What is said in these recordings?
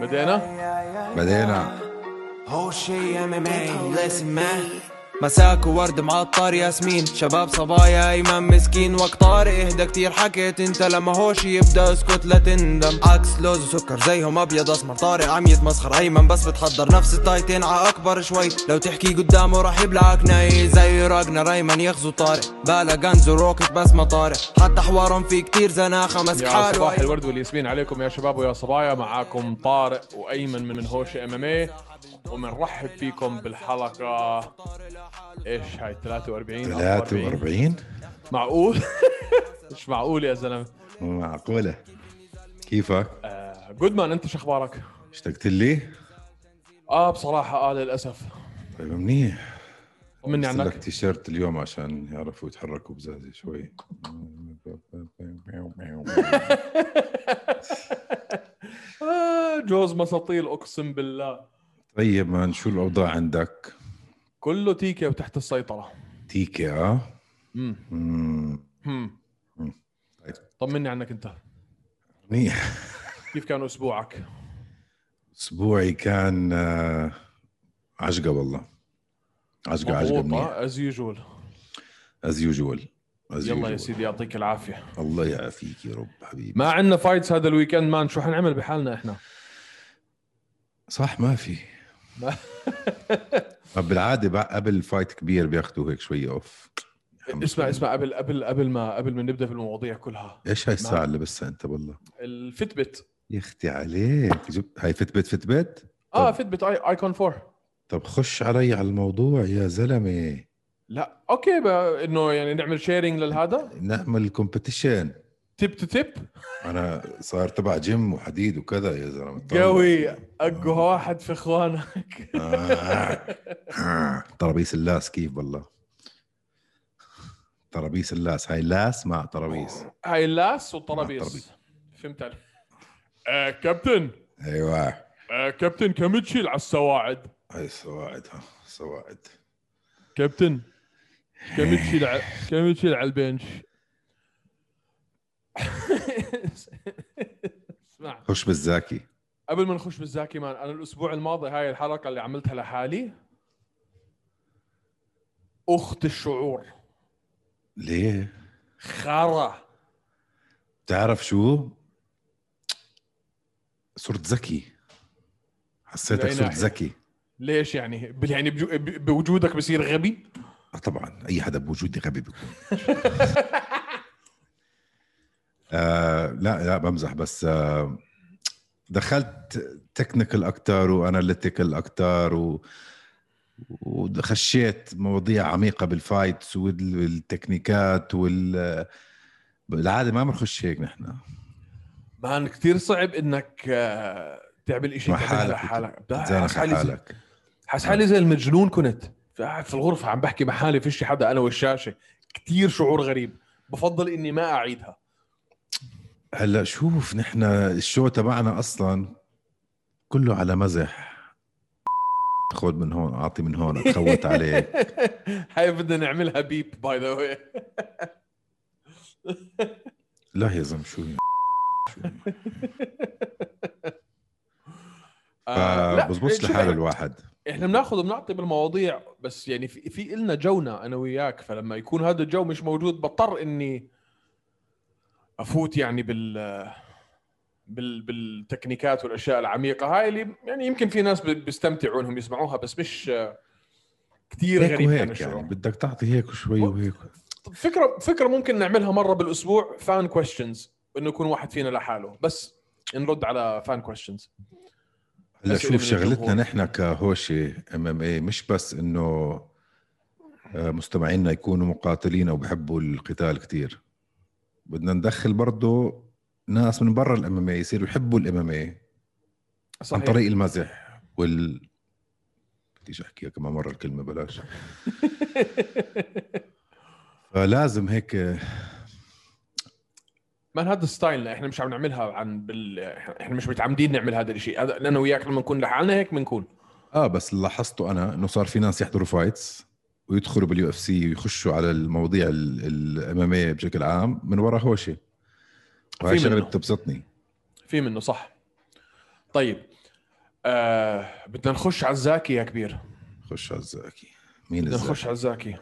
بدينا بدينا هو شي ام ام اي listen man. مساك وورد معطر ياسمين. شباب صبايا ايمن مسكين. وقت طارق اهدى كتير. حكيت أنت لما هوش يبدأ اسكت لا تندم. عكس لوز وسكر زيهم أبيض أسمر. طارق عم يتمسخر. أيمن بس بتحضر نفس التايتين. ع أكبر شوي. لو تحكي قدامه راح يبلعك ناي. زي راجنا أيمن يغزو طارق. بالا غنز وروكت بس ما طارق. حتى حوارهم في كتير زناخة. مسك حاله صباح. الورد والياسمين. عليكم يا شباب ويا صبايا. معاكم طارق وأيمن من هوش إم إم اي وبنرحب فيكم بالحلقة. إيش هاي 43 44 43 معقول؟ مش معقول يا زلمة. معقولة. كيفك؟ جود مان أنت شو أخبارك؟ اشتقت لي؟ آه بصراحة آه للأسف. طيب منيح. طمني لك عنك؟ تيشيرت اليوم عشان يعرفوا يتحركوا بزازة شوي. آه جوز مساطيل أقسم بالله. طيب man شو الأوضاع عندك؟ كله تيكة وتحت السيطرة. تيكي آه؟ امم. طيب. طمني عنك انت. منيح كيف كان أسبوعك؟ أسبوعي كان آه، عجقة والله. عجقة عجقة منيح. as usual as usual يلا يا سيدي يعطيك العافية. الله يعافيك يا رب حبيبي. ما عندنا fights هذا ال weekend man شو حنعمل بحالنا إحنا. صح ما في. طب بالعادة قبل fight كبير بياخذوا هيك شوي off اسمع اسمع قبل قبل قبل ما قبل ما نبدأ بالمواضيع كلها. إيش هاي الساعة اللي لبسها أنت والله ال Fitbit يا أختي عليك. هاي Fitbit Fitbit آه. Fitbit اي ايكون 4 طب خش علي على الموضوع يا زلمة. لا أوكي بقى إنه يعني نعمل شيرنج للهذا نعمل كومبيتيشن تب تو تب أنا صار تبع جيم وحديد وكذا يا زلمة. قوي. أقوى واحد في إخوانك. آه. آه. طرابيس اللاس كيف والله طرابيس اللاس. هاي لاس مع طرابيس هاي والطرابيس الطرابيس. فهمت علي آه كابتن. أيوه. آه كابتن كم تشيل على السواعد؟ هاي السواعد ها. سواعد. كابتن كم تشيل. كم تشيل على البنش؟ اسمع. خش بالزاكي. قبل ما نخش بالزاكي مان أنا الأسبوع الماضي هاي الحلقة اللي عملتها لحالي أخت الشعور. ليه؟ خرا. بتعرف شو؟ صرت ذكي. حسيتك صرت؟ ذكي. ليش يعني؟ يعني بوجودك بصير غبي؟ آه طبعا أي حدا بوجودي غبي بيكون. آه لا لا بمزح بس آه دخلت technical أكثر و analytical أكثر و وخشيت مواضيع عميقة بال fights والتكنيكات وال بالعادة ما بنخش هيك نحن. مان كثير صعب إنك آه، تعمل مع تعملها حالك لحالك حاسس حالي حاسس حالي زي المجنون كنت. قاعد في الغرفة عم بحكي مع حالي فيش حدا أنا والشاشة. كثير شعور غريب. بفضل إني ما أعيدها. هلا شوف نحن الشو تبعنا أصلا كله على مزح. خذ من هون أعطي من هون أتخوت عليك. هاي بدنا نعملها beep by the way لا يا زلمة شو بزبطش لحال الواحد. إحنا بناخذ وبنعطي بالمواضيع بس يعني في في إلنا جونا أنا وياك فلما يكون هذا الجو مش موجود بضطر إني أفوت يعني بال بال بالتكنيكات والأشياء العميقة. هاي اللي يعني يمكن في ناس بيستمتعوا إنهم يسمعوها بس مش كثير غريب وهيك الشعور يعني. بدك تعطي هيك وشوي وهيك. فكرة فكرة ممكن نعملها مرة بالأسبوع fan questions إنه يكون واحد فينا لحاله. بس نرد على fan questions هلأ شوف شغلتنا. نحن كهوشة MMA مش بس إنه آه، مستمعينا يكونوا مقاتلين أو بحبوا القتال كتير. بدنا ندخل برضه ناس من برا ال MMA يصيروا يحبوا ال MMA عن طريق المزح وال بديش أحكيها كمان مرة الكلمة بلاش. فلازم هيك man هذا ستايلنا إحنا مش عم نعملها عن بال إحنا مش متعمدين نعمل هذا الشيء أنا وياك لما نكون لحالنا هيك بنكون. آه بس اللي لاحظته أنا إنه صار في ناس يحضروا fights ويدخلوا بال UFC ويخشوا على المواضيع ال MMA ية بشكل عام من وراء هوشه وهي منه. بتبسطني. في منه صح. طيب آه بدنا نخش على الزاكي يا كبير. خش على الزاكي. مين بدنا نخش على الزاكي.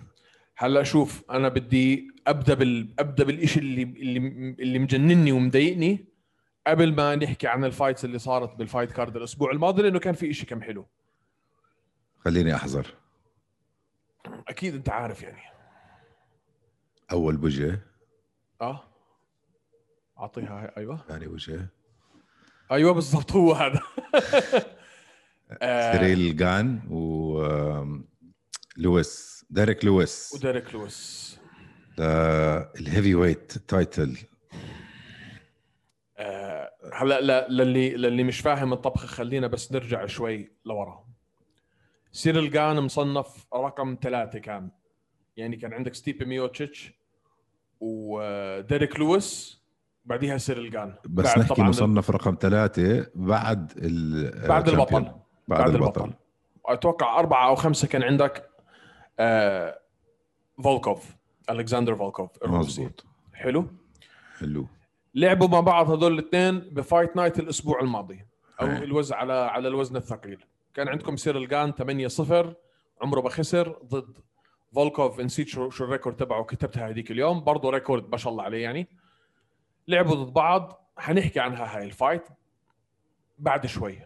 هلأ شوف أنا بدي أبدأ بال أبدأ بالشيء اللي اللي اللي مجنني ومضايقني قبل ما نحكي عن ال fights اللي صارت بال fight card الأسبوع الماضي لأنه كان في شيء كم حلو. خليني أحزر. أكيد أنت عارف يعني. أول وجه. آه. أعطيها هاي أيوه. ثاني وجه. أيوه بالضبط هو هذا. سيريل جان و لويس ديريك لويس. وديريك لويس. ال heavyweight title هلا للي للي مش فاهم الطبخه خلينا بس نرجع شوي لورا. سيريل جان مصنف رقم ثلاثة كان. يعني كان عندك ستيبي ميوتشيتش وديريك لويس بعديها سيريل جان بس بعد نحكي مصنف رقم ثلاثة بعد ال بعد champion. البطل بعد, بعد البطل, أتوقع أربعة أو خمسة كان عندك آه فولكوف ألكسندر فولكوف الروسي. مزبوط حلو. حلو. لعبوا مع بعض هذول الاثنين ب fight night الأسبوع الماضي أو أي. الوزن على على الوزن الثقيل. كان عندكم سيرل جان 8 0 عمره ما خسر ضد فولكوف. نسيت شو, شو ال record تبعه كتبتها هذيك اليوم. برضه record ما شاء الله عليه يعني. لعبوا ضد بعض. حنحكي عنها هاي ال fight بعد شوي.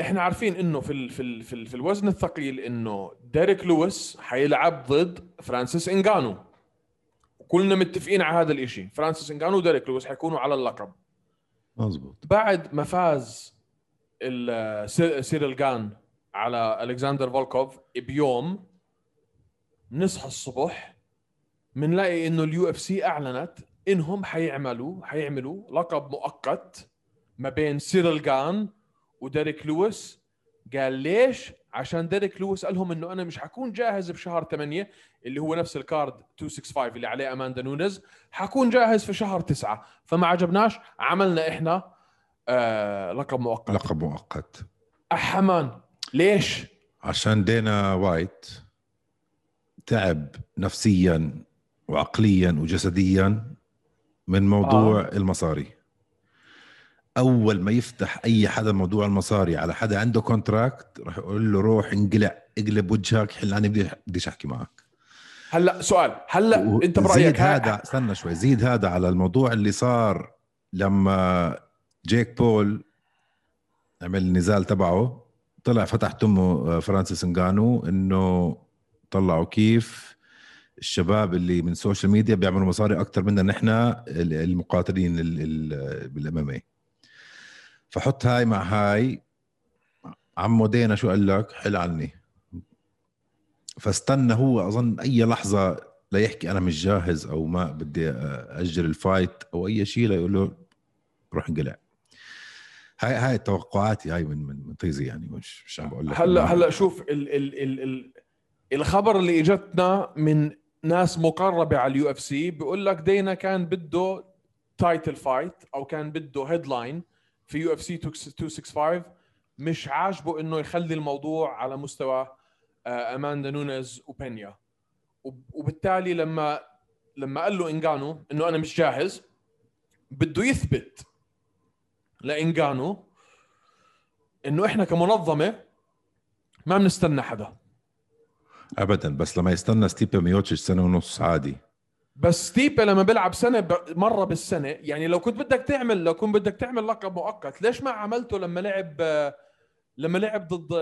إحنا عارفين إنه في ال في ال في, ال في الوزن الثقيل إنه ديريك لويس حيلعب ضد فرانسيس إنغانو. كلنا متفقين على هذا الإشي. فرانسيس إنغانو وديريك لويس حيكونوا على اللقب. مزبوط بعد ما فاز سيريل جان على ألكسندر فولكوف بيوم نصحى الصبح بنلاقي إنه ال UFC أعلنت إنهم حيعملوا حيعملوا لقب مؤقت ما بين سيريل جان وديريك لويس قال ليش؟ عشان ديريك لويس قال لهم إنه أنا مش حكون جاهز بشهر 8 اللي هو نفس ال card 265 اللي عليه أماندا نونز حكون جاهز في شهر 9 فما عجبناش عملنا إحنا آه لقب مؤقت لقب مؤقت احمان ليش؟ عشان دينا وايت تعب نفسيا وعقليا وجسديا من موضوع آه. المصاري أول ما يفتح أي حدا موضوع المصاري على حدا عنده contract راح يقول له روح انقلع اقلب وجهك حل عني بدي بديش أحكي معك هلا سؤال هلا أنت زيد برايك ها- هذا استنى شوي زيد هذا على الموضوع اللي صار لما جيك بول عمل النزال تبعه. طلع فتح تمه فرانسيس انغانو إنه طلعوا كيف الشباب اللي من ال social media بيعملوا مصاري أكثر منا نحن ال- المقاتلين بال MMA فحط هاي مع هاي. عمو دينا شو قال لك؟ حل عني فاستنى هو أظن أي لحظة ليحكي أنا مش جاهز أو ما بدي أجل ال fight أو أي شيء ليقول له روح انقلع. هاي هاي توقعاتي هاي من من من طيزي يعني مش مش عم بقول لك هلا هلأ شوف ال ال ال ال الخبر اللي إجتنا من ناس مقربة على ال UFC بيقول لك دينا كان بده title fight أو كان بده headline في UFC 265 مش عاجبه إنه يخلي الموضوع على مستوى آه، أماندا نونيز وبينيا. وب- وبالتالي لما لما قال له انجانو إنه أنا مش جاهز بده يثبت لإنجانو إنه إحنا كمنظمة ما بنستنى حدا ابدا بس لما يستنى ستيبا ميوتشيش سنة ونص عادي بس ستيبا لما بيلعب سنة. مرة بالسنة يعني لو كنت بدك تعمل لو كنت بدك تعمل لقب مؤقت ليش ما عملته لما لعب لما لعب ضد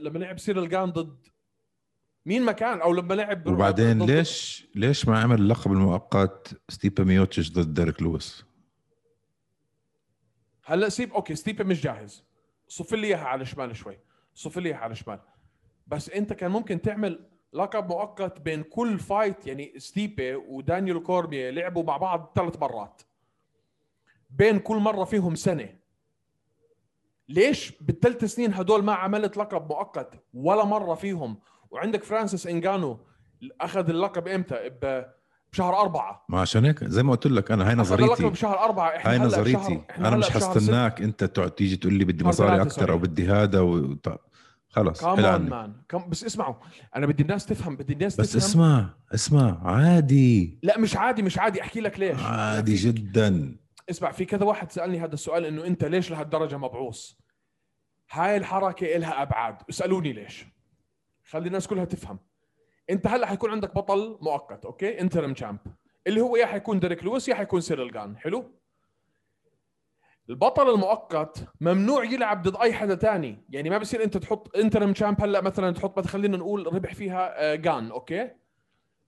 لما لعب سيريل جان ضد مين ما كان أو لما لعب وبعدين ضد- ليش ليش ما عمل اللقب المؤقت ستيبا ميوتشيش ضد ديريك لويس هلا سيب okay ستيبا مش جاهز. صف لي إياها على شمال شوي. صف لي إياها على شمال بس أنت كان ممكن تعمل لقب مؤقت بين كل fight يعني ستيبي ودانيال كورميه لعبوا مع بعض ثلاث مرات. بين كل مرة فيهم سنة. ليش بالثلاث سنين هدول ما عملت لقب مؤقت ولا مرة فيهم؟ وعندك فرانسيس انجانو أخذ اللقب إمتى؟ ب- بشهر أربعة. ما عشان هيك زي ما قلت لك أنا هاي نظريتي. بشهر أربعة إحنا هاي نظريتي. بشهر- إحنا أنا هلا مش. حستناك أنت تقعد تيجي تقول لي بدي مصاري أو sorry. بدي هذا و... خلص كمان عني man كم بس اسمعوا أنا بدي الناس تفهم بدي الناس بس تفهم. اسمع اسمع عادي. لا مش عادي مش عادي أحكي لك ليش. عادي أحكي- جدا. اسمع في كذا واحد سألني هذا السؤال إنه أنت ليش لهالدرجة مبعوص؟ هاي الحركة إلها أبعاد. اسألوني ليش. خلي الناس كلها تفهم. انت هلا حيكون عندك بطل مؤقت okay؟ interim champ اللي هو يا حيكون ديريك لويس يا حيكون سيريل جان. حلو؟ البطل المؤقت ممنوع يلعب ضد أي حدا تاني. يعني ما بصير انت تحط interim champ هلا مثلا تحط خلينا نقول ربح فيها آه، جان okay؟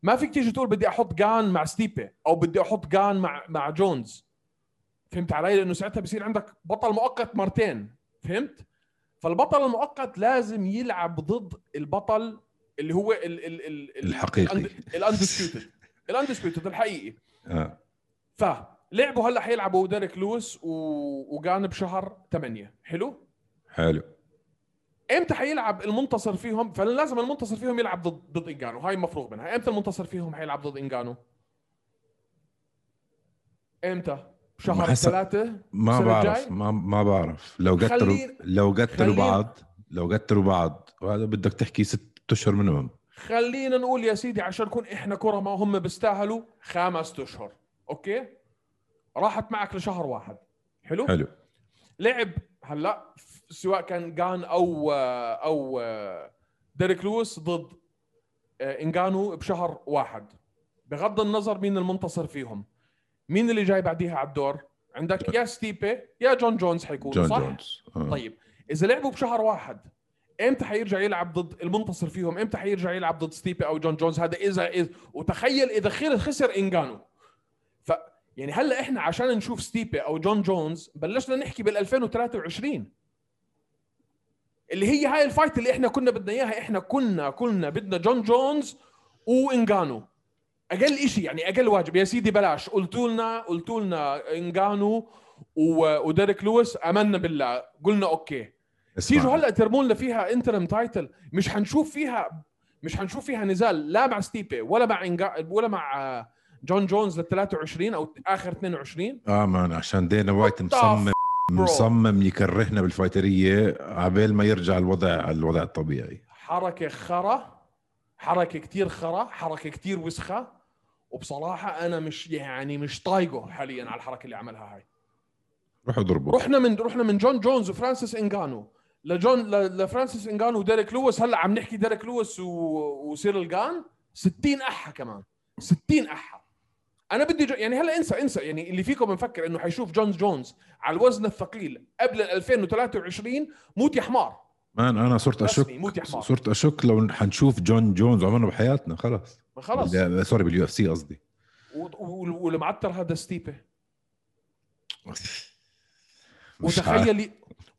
ما فيك تيجي تقول بدي أحط جان مع ستيبي أو بدي أحط جان مع مع جونز. فهمت علي؟ لأنه ساعتها بصير عندك بطل مؤقت مرتين. فهمت؟ فالبطل المؤقت لازم يلعب ضد البطل اللي هو ال ال ال ال الحقيقي. ال undisputed ال undisputed الحقيقي. آه. فلعبوا هلا حيلعبوا ديريك لويس و... وجان بشهر 8 حلو؟ حلو. إمتى حيلعب المنتصر فيهم؟ فلازم المنتصر فيهم يلعب ضد ضد إنجانو. هاي مفروغ منها. إمتى المنتصر فيهم حيلعب ضد إنجانو؟ إمتى؟ شهر حسب- ثلاثة؟ ما بعرف؟ ما ما بعرف. لو قتلوا خلين- لو قتلوا خلين- بعض لو قتلوا بعض. وهذا بدك تحكي ست أشهر منهم خلينا نقول يا سيدي عشان نكون إحنا كرة ما هم بيستاهلوا خمس أشهر. أوكي؟ راحت معك لشهر واحد. حلو؟ حلو. لعب هلأ سواء كان جان أو أو ديريك لويس ضد إنجانو بشهر واحد. بغض النظر مين المنتصر فيهم. مين اللي جاي بعديها على الدور؟ عندك يا ستيبي يا جون جونز حيكون جون صح؟ جونز. آه. طيب إذا لعبوا بشهر واحد إمتى حيرجع يلعب ضد المنتصر فيهم؟ إمتى حيرجع يلعب ضد ستيبي أو جون جونز؟ هذا إذا, إذا وتخيل إذا خير خسر إنجانو. ف يعني هلأ إحنا عشان نشوف ستيبي أو جون جونز بلشنا نحكي بال 2023 اللي هي هاي ال fight اللي إحنا كنا بدنا إياها إحنا كنا كنا بدنا جون جونز وإنجانو. أقل شيء يعني أقل واجب. يا سيدي بلاش. قلتوا لنا قلتوا لنا إنجانو وديريك لويس آمنا بالله. قلنا okay. تيجوا هلا ترموا لنا فيها interim title مش حنشوف فيها مش حنشوف فيها نزال لا مع ستيبي ولا مع إنجا ولا مع آه، جون جونز لل 23 أو آخر 22 آه man عشان دينا وايت مصمم. مصمم يكرهنا بال fighter ية عبال ما يرجع الوضع الوضع الطبيعي. حركة خرا حركة كتير خرا حركة كتير وسخة. وبصراحة أنا مش يعني مش طايقه حاليا على الحركة اللي عملها هاي. روحوا ضربوا. رحنا من رحنا من جون جونز وفرانسيس إنجانو. لجون لفرانسيس انجانو وديريك لويس. هلأ عم نحكي ديريك لويس و... وسيرل جان 60 أحا كمان. 60 أحا. أنا بدي جو... يعني هلأ انسى انسى. يعني اللي فيكم مفكر إنه حيشوف جون جونز على الوزن الثقيل قبل ال 2023 موت يا حمار man أنا صرت أشك موت يا حمار. صرت أشك لو حنشوف جون جونز عمرنا بحياتنا. خلص ما خلص sorry بال UFC قصدي. والمعتر هذا عارف. وتخيل.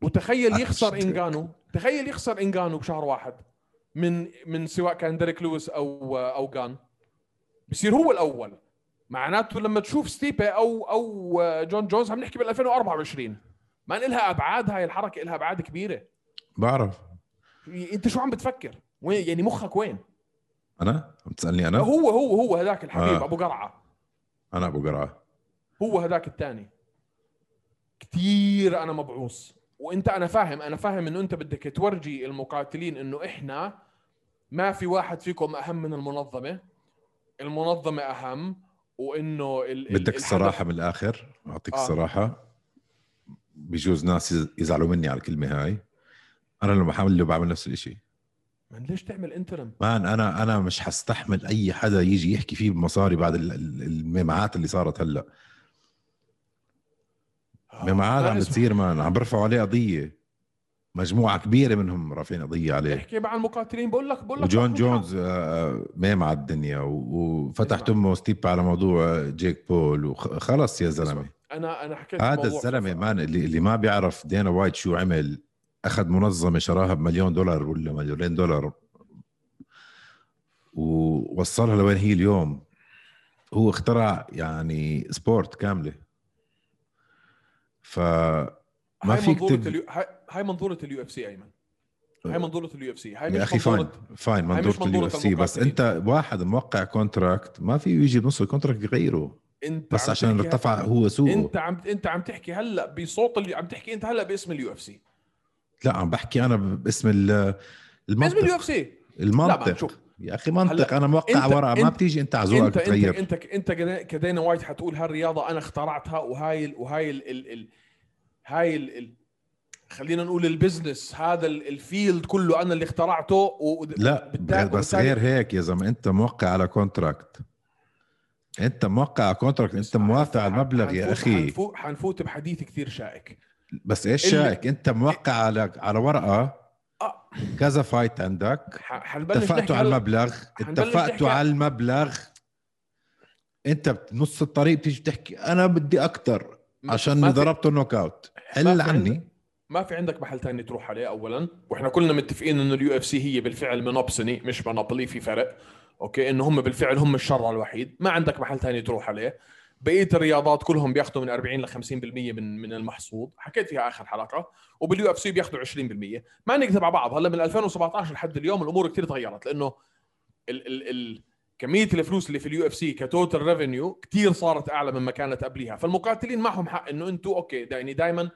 وتخيل يخسر انجانو تخيل يخسر انجانو بشهر واحد من من سواء كان ديريك لويس أو أو جان بصير هو الأول. معناته لما تشوف ستيبي أو أو جون جونز عم نحكي بال 2024 ما لها أبعاد هاي الحركة لها أبعاد كبيرة. بعرف. أنت شو عم بتفكر؟ وين يعني مخك وين؟ أنا؟ عم تسألني أنا؟ هو هو هو هذاك الحبيب آه. أبو قرعة. أنا أبو قرعة. هو هذاك الثاني. كثير أنا مبعوث. وانت أنا فاهم أنا فاهم انه انت بدك تورجي المقاتلين انه إحنا ما في واحد فيكم اهم من المنظمة. المنظمة اهم وانه ال- بدك الصراحه من الآخر أعطيك آه. الصراحه بجوز ناس يز- يزعلوا مني على الكلمة هاي. أنا لما حامل له بعمل نفس الشيء من ليش تعمل انترم مان أنا أنا مش حستحمل أي حدا يجي يحكي فيه بمصاري بعد ال- ال- الميمعات اللي صارت هلأ. ميمعات عم بتصير مان عم برفعوا عليه قضية. مجموعة كبيرة منهم رافعين قضية عليه. احكي مع المقاتلين بقول لك بقول لك وجون جونز آه، ميم على الدنيا و- وفتحت اسمع. أمه ستيب على موضوع جيك بول وخلص يا زلمة. أنا أنا حكيت هذا الزلمة مان اللي, اللي ما بيعرف دينا وايت شو عمل أخذ منظمة شراها بمليون دولار ولا مليونين دولار ووصلها لوين هي اليوم. هو اخترع يعني سبورت كاملة. ف ما فيك منظورة تب... اليو... هاي- منظورة اليو اف سي أيمن. هاي منظورة اليو اف سي هاي يا مش أخي فاين فاين منظورة اليو منظورة اف سي بس. أنت واحد موقع كونتراكت ما في يجي بنص الكونتراكت يغيره. أنت بس عشان ارتفع هو سوقه. أنت عم أنت عم تحكي هلا بصوت اللي عم تحكي أنت هلا باسم ال UFC لا عم بحكي أنا باسم ال- باسم اليو المنطق. FC لا المنطق. شوف. يا أخي منطق أنا موقع ورقة ما بتيجي أنت على ذوقك انت انت تغير انت أنت كدا- كدينا وايت حتقول هالرياضة أنا اخترعتها وهاي ال وهاي ال ال ال هاي ال ال خلينا نقول ال business هذا ال- ال field كله أنا اللي اخترعته و- لا بس غير هيك يا زلمة أنت موقع على contract أنت موقع على contract أنت موافق على المبلغ يا أخي. حنفوت, حنفوت بحديث كثير شائك. بس إيش اللي- شايك أنت موقع على على ورقة. كذا فايت عندك. اتفقتوا على المبلغ. اتفقتوا على المبلغ. انت بنص الطريق بتيجي بتحكي أنا بدي أكثر عشان ضربته knockout. حل عني. ما في عندك محل تاني تروح عليه اولا. وإحنا كلنا متفقين إنه ال UFC هي بالفعل monopsony مش monopoly في فرق. okay؟ إنه هم بالفعل هم الشر الوحيد. ما عندك محل تاني تروح عليه. بقية الرياضات كلهم بياخذوا من 40 ل 50% من من المحصول. حكيت فيها آخر حلقة. وبال UFC بياخذوا 20% ما نكذب على بعض. هلا من 2017 لحد اليوم الأمور كثير تغيرت. لأنه ال ال ال كمية الفلوس اللي في ال UFC ك total revenue كثير صارت أعلى مما كانت قبليها. فالمقاتلين معهم حق إنه أنتم okay يعني دائما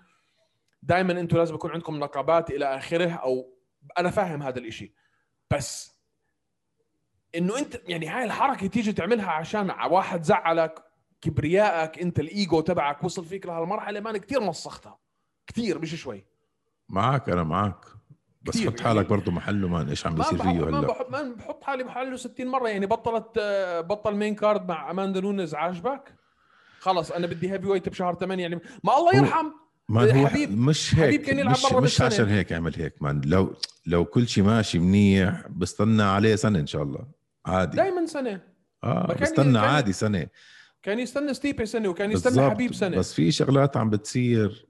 دائما أنتم لازم يكون عندكم نقابات إلى آخره أو أنا فاهم هذا الإشي. بس إنه انت يعني هاي الحركة تيجي تعملها عشان واحد زعلك كبريائك أنت الإيجو تبعك وصل فيك لهالمرحلة ما أنا كثير مسختها كثير مش شوي. معك أنا معك. بس حط يعني. حالك برضه محله man إيش عم بيصير فيه هلا. بحط ما بحط حالي بحاله 60 مرة. يعني بطلت آه، بطل main card مع أماندا نونز عاجبك؟ خلص أنا بدي heavyweight بشهر 8 يعني ما الله يرحم. ما هو حبيب- مش حبيب هيك كان يلعب مش, مرة مش. عشان هيك عمل هيك مان. لو لو كل شيء ماشي منيح بستنى عليه سنة إن شاء الله. عادي. دائما سنة. آه بستنى عادي سنة. كان يستنى ستيبي سنه وكان يستنى. حبيب سنة. بس في شغلات عم بتصير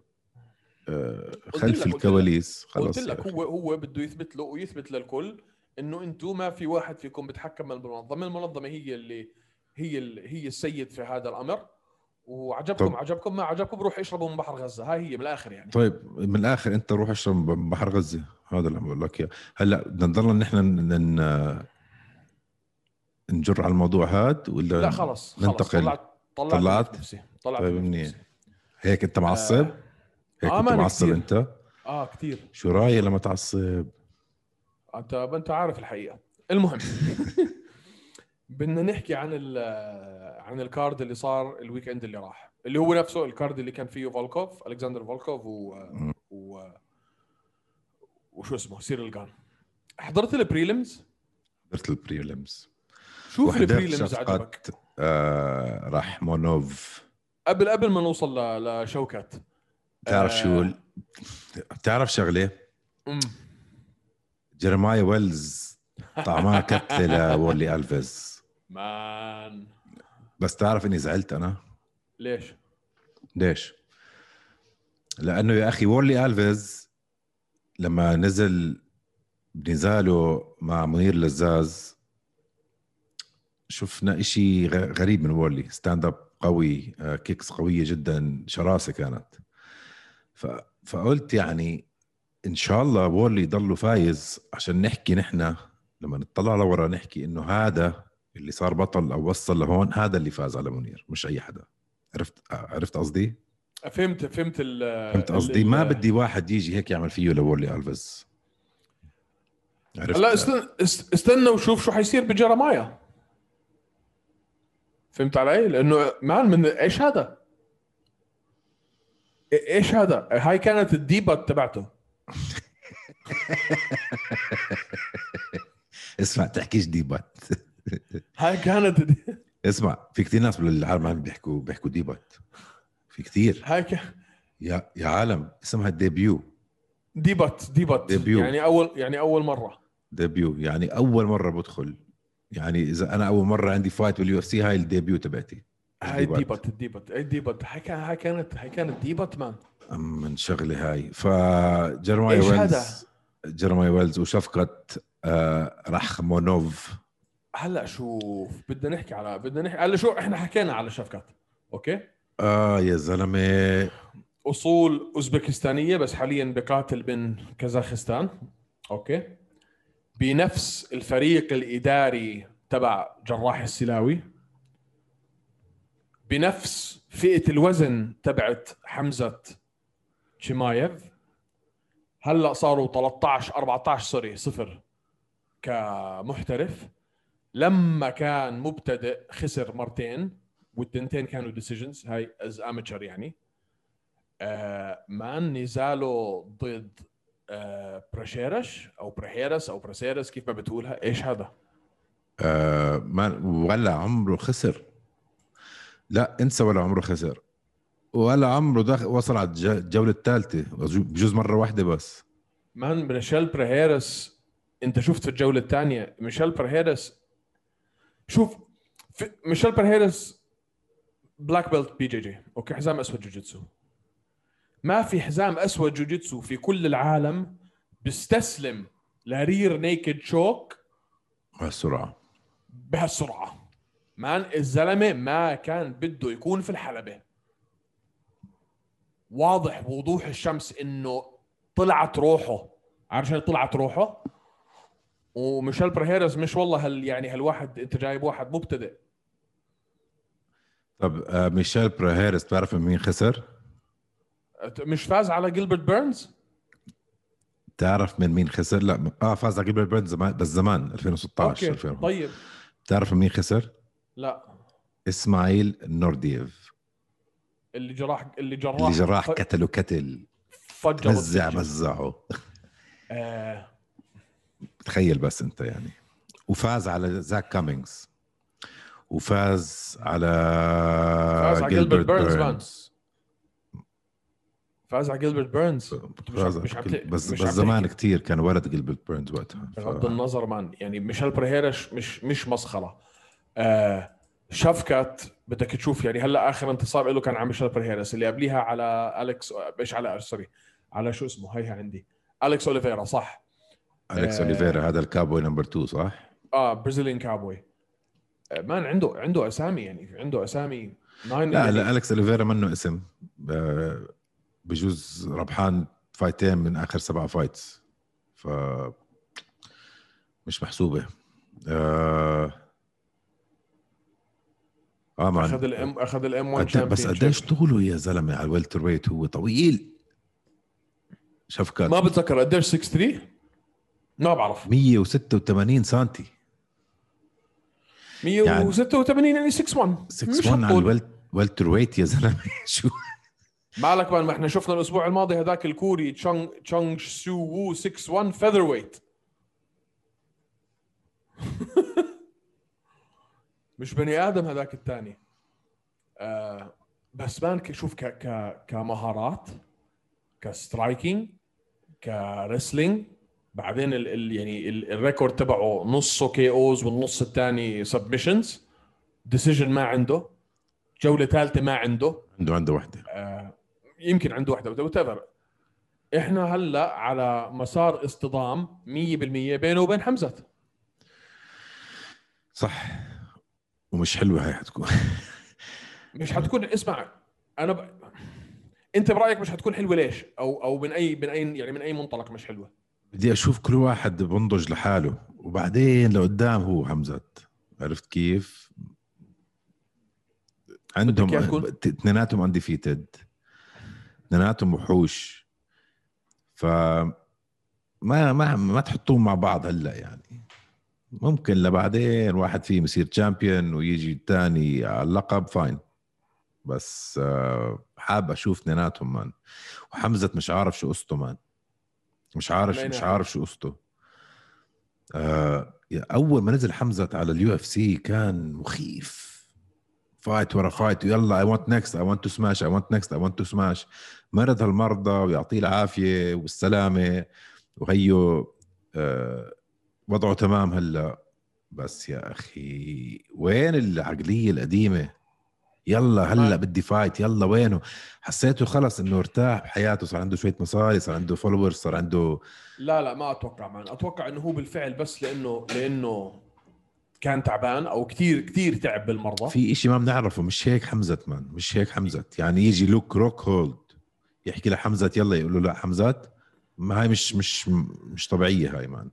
آه، قلت خلف لك- قلت لك- الكواليس قلت خلص لك هو هو بده يثبت له ويثبت للكل إنه أنتم ما في واحد فيكم بتحكم بالمنظمة، المنظمة هي اللي هي اللي هي السيد في هذا الأمر. وعجبكم طب. عجبكم ما عجبكم روح اشربوا من بحر غزة، هاي هي من الآخر يعني. طيب من الآخر أنت روح اشرب من بحر غزة. هذا اللي عم بقول لك إياه. هلأ بدنا نضلنا نحن نجر على الموضوع هاد ولا لا خلص خلص ننتقل. طلعت طلعت طلعت؟ نفسي طلعت طيب من منيح. هيك انت معصب؟ هيك آه، انت معصب كتير. انت؟ آه كثير شو رأيك لما تعصب؟ انت أنت عارف الحقيقة. المهم بدنا نحكي عن ال عن ال card اللي صار ال weekend اللي راح. اللي هو نفسه ال card اللي كان فيه فولكوف ألكسندر فولكوف و, و... وشو اسمه؟ سيريل جان حضرت ال prelims حضرت ال prelims شوف ال prelims عجبك آه رحمونوف قبل قبل ما نوصل. لشوكات بتعرف آه. شو بتعرف شغلة. جيرماي ويلز طعمها كتلة لوولي ألفيز man بس تعرف إني زعلت أنا ليش؟ ليش؟ لأنه يا أخي وولي ألفيز لما نزل بنزاله مع منير لزاز شفنا إشي غ- غريب من وولي stand-up قوي آه، kicks قوية جدا شراسة كانت. ف... فقلت يعني إن شاء الله وولي يضله فايز عشان نحكي نحن لما نطلع لورا نحكي إنه هذا اللي صار بطل أو وصل لهون هذا اللي فاز على منير مش أي حدا. عرفت عرفت قصدي؟ فهمت فهمت ال فهمت قصدي؟ ما بدي واحد يجي هيك يعمل فيه لوولي ألفيز. عرفت؟ هلا استنى است- استنى وشوف شو حيصير بجرمايا فهمت علي؟ لأنه man من إيش هذا؟ إيش هذا؟ هاي كانت ال debut تبعته اسمع تحكيش debut هاي كانت ال de- اسمع في كثير ناس بالعالم عم بيحكوا بيحكوا debut في كثير هاي ك... يا يا عالم اسمها debut debut debut debut. يعني اول يعني أول مرة debut يعني أول مرة بدخل يعني إذا أنا أول مرة عندي فايت بال UFC هاي ال debut تبعتي هاي ال debut ال debut هاي ال debut هاي كان هاي كانت هاي كانت debut man من شغله هاي. فجرماي ويلز هذا؟ جرماي ويلز وشفكات آه رحمونوف. هلا شوف بدنا نحكي على بدنا نحكي هلا شو إحنا حكينا على شفكات okay؟ آه يا زلمة. أصول أوزبكستانية بس حاليا بقاتل من كازاخستان okay؟ بنفس الفريق الإداري تبع جراح السلاوي بنفس فئة الوزن تبعت حمزة شمايف. هلأ صاروا 13 14 sorry صفر كمحترف. لما كان مبتدئ خسر مرتين والتنتين كانوا decisions هاي as amateur يعني. آه man نزاله ضد آه بريشيرش أو بريحيرس أو بريسيرس كيف ما بتقولها؟ إيش هذا؟ آه ما ولا عمره خسر. لا انسى ولا عمره خسر. ولا عمره دخل وصل على الج- الجولة الثالثة. بجوز مرة واحدة بس. man ميشيل بريهيرس أنت شفت في الجولة الثانية ميشيل بريهيرس شوف ميشيل بريهيرس black belt BJJ. okay حزام أسود جوجيتسو. ما في حزام أسود جوجيتسو في كل العالم بيستسلم ل rear naked choke السرعه بهالسرعة. man الزلمة ما كان بده يكون في الحلبة. واضح وضوح الشمس إنه طلعت روحه. عارف شو طلعت روحه؟ وميشيل بريهيرس مش والله هل يعني هالواحد أنت جايب واحد مبتدئ. طب آه ميشيل براهيرس بتعرف من مين خسر؟ مش فاز على جيلبرت بيرنز تعرف من مين خسر؟ لا آه فاز على جيلبرت بيرنز زمان بس زمان 2016 okay 2000 طيب بتعرف من مين خسر؟ لا إسماعيل نوردييف اللي جراح اللي جراح اللي جراح ف- قتل فجر مزع. مزعه آه تخيل بس أنت يعني وفاز على زاك كامينجز وفاز على فاز على جيلبرت بيرنز. بيرنز. فاز على جيلبرت بيرنز. مش فاز مش بس مش بس زمان. كتير كان ولد جيلبرت بيرنز وقتها ف... بغض النظر مان يعني ميشيل بريهيرش مش مش مسخرة. آه شفكت بدك تشوف يعني هلأ آخر انتصار له كان على ميشيل بريهيرس اللي قبليها على أليكس مش على سوري على شو اسمه؟ هيها عندي. أليكس أوليفيرا صح. أليكس آه. أوليفيرا هذا ال cowboy number 2 صح؟ آه Brazilian cowboy. آه man عنده عنده أسامي يعني عنده أسامي. لا لا أليكس أوليفيرا منه اسم. آه، بجوز ربحان فايتين من آخر سبعة fights ف مش محسوبة. آه آه أخذ ال M أخذ ال M 1 قد- بس قديش طوله يا زلمة على ال welterweight هو طويل. شفكات ما بتذكر قديش 6 3 ما بعرف. 186 سنتي. 186 يعني 6 1 6 1 على ال welterweight يا زلمة. شو؟ مالك man ما إحنا شفنا الأسبوع الماضي هذاك الكوري تشونغ تشونغ سو وو 6 1 featherweight مش بني آدم هذاك الثاني. آه بس man شوف ك ك كمهارات ك striking ك wrestling بعدين ال ال يعني ال ال record تبعه نصه KOs والنص الثاني submissions decision ما عنده. جولة ثالثة ما عنده. عنده عنده وحدة. آه، يمكن عنده واحدة whatever إحنا هلأ على مسار اصطدام 100% بينه وبين حمزة. صح. ومش حلوة هاي حتكون. مش حتكون اسمع أنا ب... أنت برأيك مش حتكون حلوة ليش؟ أو أو من أي من أي يعني من أي منطلق مش حلوة؟ بدي أشوف كل واحد بنضج لحاله وبعدين لقدام هو حمزة. عرفت كيف؟ عندهم اثنيناتهم undefeated اثنيناتهم وحوش. ف ما ما ما تحطوهم مع بعض هلأ يعني. ممكن لبعدين واحد فيهم يصير champion ويجي الثاني على اللقب fine بس آه، حاب أشوف اثنيناتهم man وحمزة مش عارف شو قصته man مش عارف مش. عارف شو قصته. آه أول ما نزل حمزة على ال UFC كان مخيف. fight ورا fight ويلا I want next I want to smash I want next I want to smash مرض هالمرضة ويعطيه العافية والسلامة وهيو آه وضعه تمام هلا. بس يا أخي وين العقليه القديمة؟ يلا هلا ما- بدي fight يلا وينه؟ حسيته خلص إنه ارتاح بحياته صار عنده شوية مصاري صار عنده followers صار عنده لا لا ما أتوقع man أتوقع إنه هو بالفعل بس لأنه لإنه كان تعبان أو كثير كثير تعب بالمرضة. في إشي ما بنعرفه مش هيك حمزة man مش هيك حمزة. يعني يجي لوك روكهولد يحكي لحمزة يلا يقول له لا حمزه ما هاي مش مش مش طبيعية هاي man.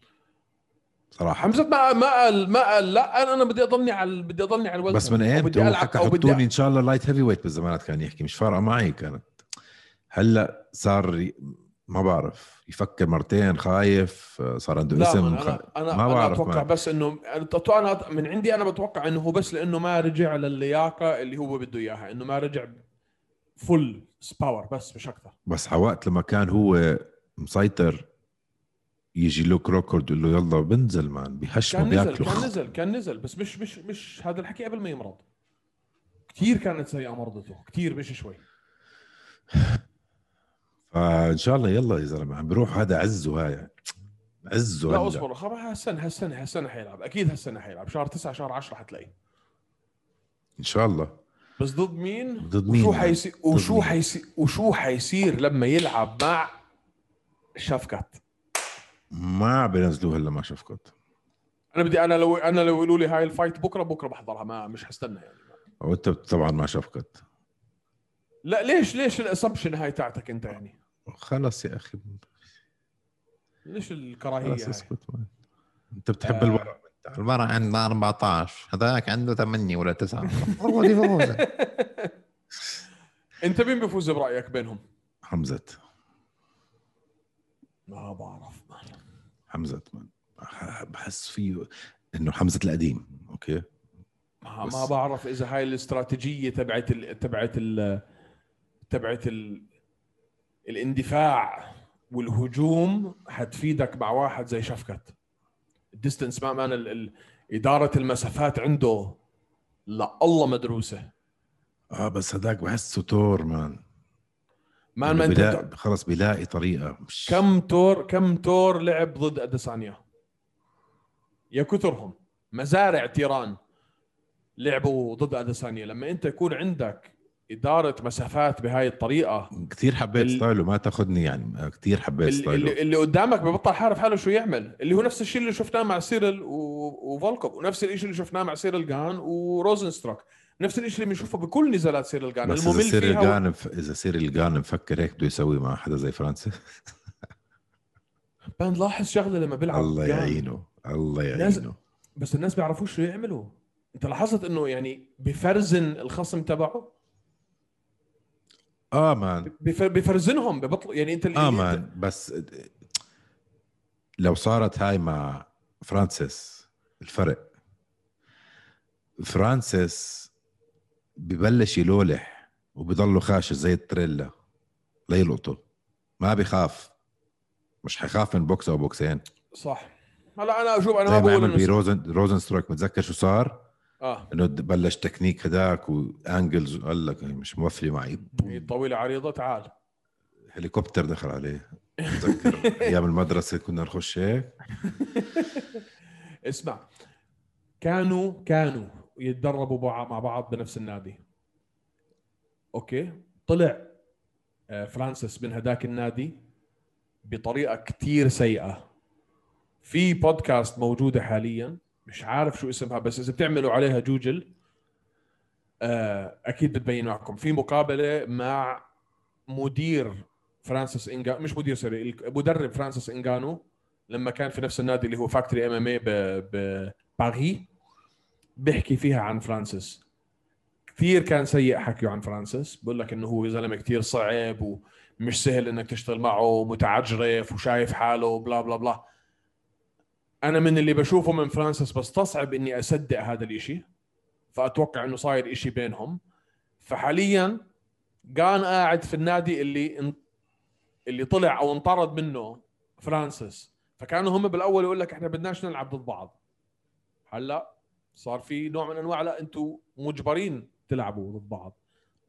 صراحة. حمزة ما ما قال ما قال لا أنا أنا بدي أضلني على بدي أضلني على الوزن. بس من إيمتى؟ هو حكى حطوني إن شاء الله light heavyweight بالزمانات كان يحكي مش فارقة معي كانت. هلا صار ما بعرف يفكر مرتين خايف صار عنده لا اسم أنا أنا, ما أنا بعرف أتوقع man. بس إنه أنا- أنا من عندي أنا بتوقع إنه هو بس لإنه ما رجع للياقة اللي هو بده إياها إنه ما رجع full power بس مش أكثر. بس على وقت لما كان هو مسيطر يجي لوك روكهولد يقول له يلا بنزل man بيهشمه كان نزل بياكله كان نزل كان نزل بس مش مش مش هذا الحكي قبل ما يمرض. كثير كانت سيئة مرضته كثير مش شوي. فإن شاء الله يلا يا زلمة عم بيروح هذا عزه هاي عزه لا هلا. اصبر خلاص هالسنة هالسنة هالسنة حيلعب أكيد هالسنة حيلعب شهر 9 شهر 10 حتلاقيه إن شاء الله بس ضد مين؟ ضد مين وشو؟ حيصير وشو؟ حيصير وشو حيصير لما يلعب مع شفكت ما بينزلوه الا ما شفقت أنا بدي أنا لو أنا لو يقولوا لي هاي ال fight بكرة بكرة بحضرها ما مش حستنى يعني وانت طبعا ما شفقت لا ليش ليش ال assumption هاي تاعتك أنت يعني؟ خلص يا أخي ليش الكراهية خلص هاي؟ اسكت. أنت بتحب آه. الورق المرة عنده 14 هذاك عنده 8 ولا 9 هو اللي بفوز أنت مين بيفوز برأيك بينهم؟ حمزة ما بعرف man. حمزة man بحس فيه إنه حمزة القديم okay ما, ما بعرف إذا هاي الاستراتيجية تبعت ال... تبعت ال... تبعت ال... الاندفاع والهجوم حتفيدك مع واحد زي شفكت ال distance ما man ال... ال... إدارة المسافات عنده والله مدروسة. آه بس هذاك بحسه تور مان. مان ما أنت خلص بيلاقي طريقة. مش كم تور كم تور لعب ضد أديسانيا؟ يا كثرهم. مزارع تيران لعبوا ضد أديسانيا. لما أنت يكون عندك إدارة مسافات بهاي الطريقة. كثير حبيت ال- style ه ما تاخذني يعني كثير حبيت اللي, style ه. اللي, اللي قدامك ببطل عارف حاله شو يعمل؟ اللي هو نفس الشيء اللي شفناه مع سيرل و- وفولكوف ونفس الشيء اللي شفناه مع سيرل جان وروزنسترايك. نفس الشيء اللي بنشوفه بكل نزالات سيرل جان. بس إذا الممل سيريل فيها و- الجان إذا سير الجان مفكر هيك بده يسوي مع حدا زي فرانسيس بان لاحظ شغلة لما بيلعب الله جان. يعينه الله يعينه. بس الناس بيعرفوش شو يعملوا. انت لاحظت إنه يعني ب freeze ن الخصم تبعه؟ آه مان. بف- ب freeze نهم ببطل يعني أنت آه يعني man. بس لو صارت هاي مع فرانسيس الفرق. فرانسيس ببلش يلولح وبضله خاشش زي التريلا ليلقطه. ما بيخاف مش حيخاف من بوكس أو بوكسين. صح. هلا أنا أشوف أنا ما بقول بروزن روزن ستروك متذكر شو صار؟ آه. إنه بلش تكنيك هداك وانجلز وقال لك مش موفي معي. هي طويلة عريضة تعال. هليكوبتر دخل عليه. بتذكر أيام المدرسة كنا نخش هيك. اسمع. كانوا كانوا يتدربوا مع بعض بنفس النادي. أوكي؟ طلع آه، فرانسيس من هداك النادي بطريقة كتير سيئة. في بودكاست موجودة حاليا. مش عارف شو اسمها بس إذا بتعملوا عليها جوجل آه، أكيد بتبين معكم. في مقابلة مع مدير فرانسيس انجا مش مدير sorry مدرب فرانسيس انجانو لما كان في نفس النادي اللي هو Factory MMA بباريس بيحكي فيها عن فرانسيس. كثير كان سيء حكيه عن فرانسيس. بقول لك إنه هو زلمة كثير صعب ومش سهل إنك تشتغل معه متعجرف وشايف حاله bla bla bla. أنا من اللي بشوفه من فرانسيس بستصعب إني أصدق هذا الإشي فأتوقع إنه صاير إشي بينهم. فحاليا كان قاعد في النادي اللي اللي طلع أو انطرد منه فرانسيس. فكانوا هم بالأول يقول لك إحنا بدناش نلعب ضد بعض. هلأ صار في نوع من أنواع لا أنتم مجبرين تلعبوا ضد بعض.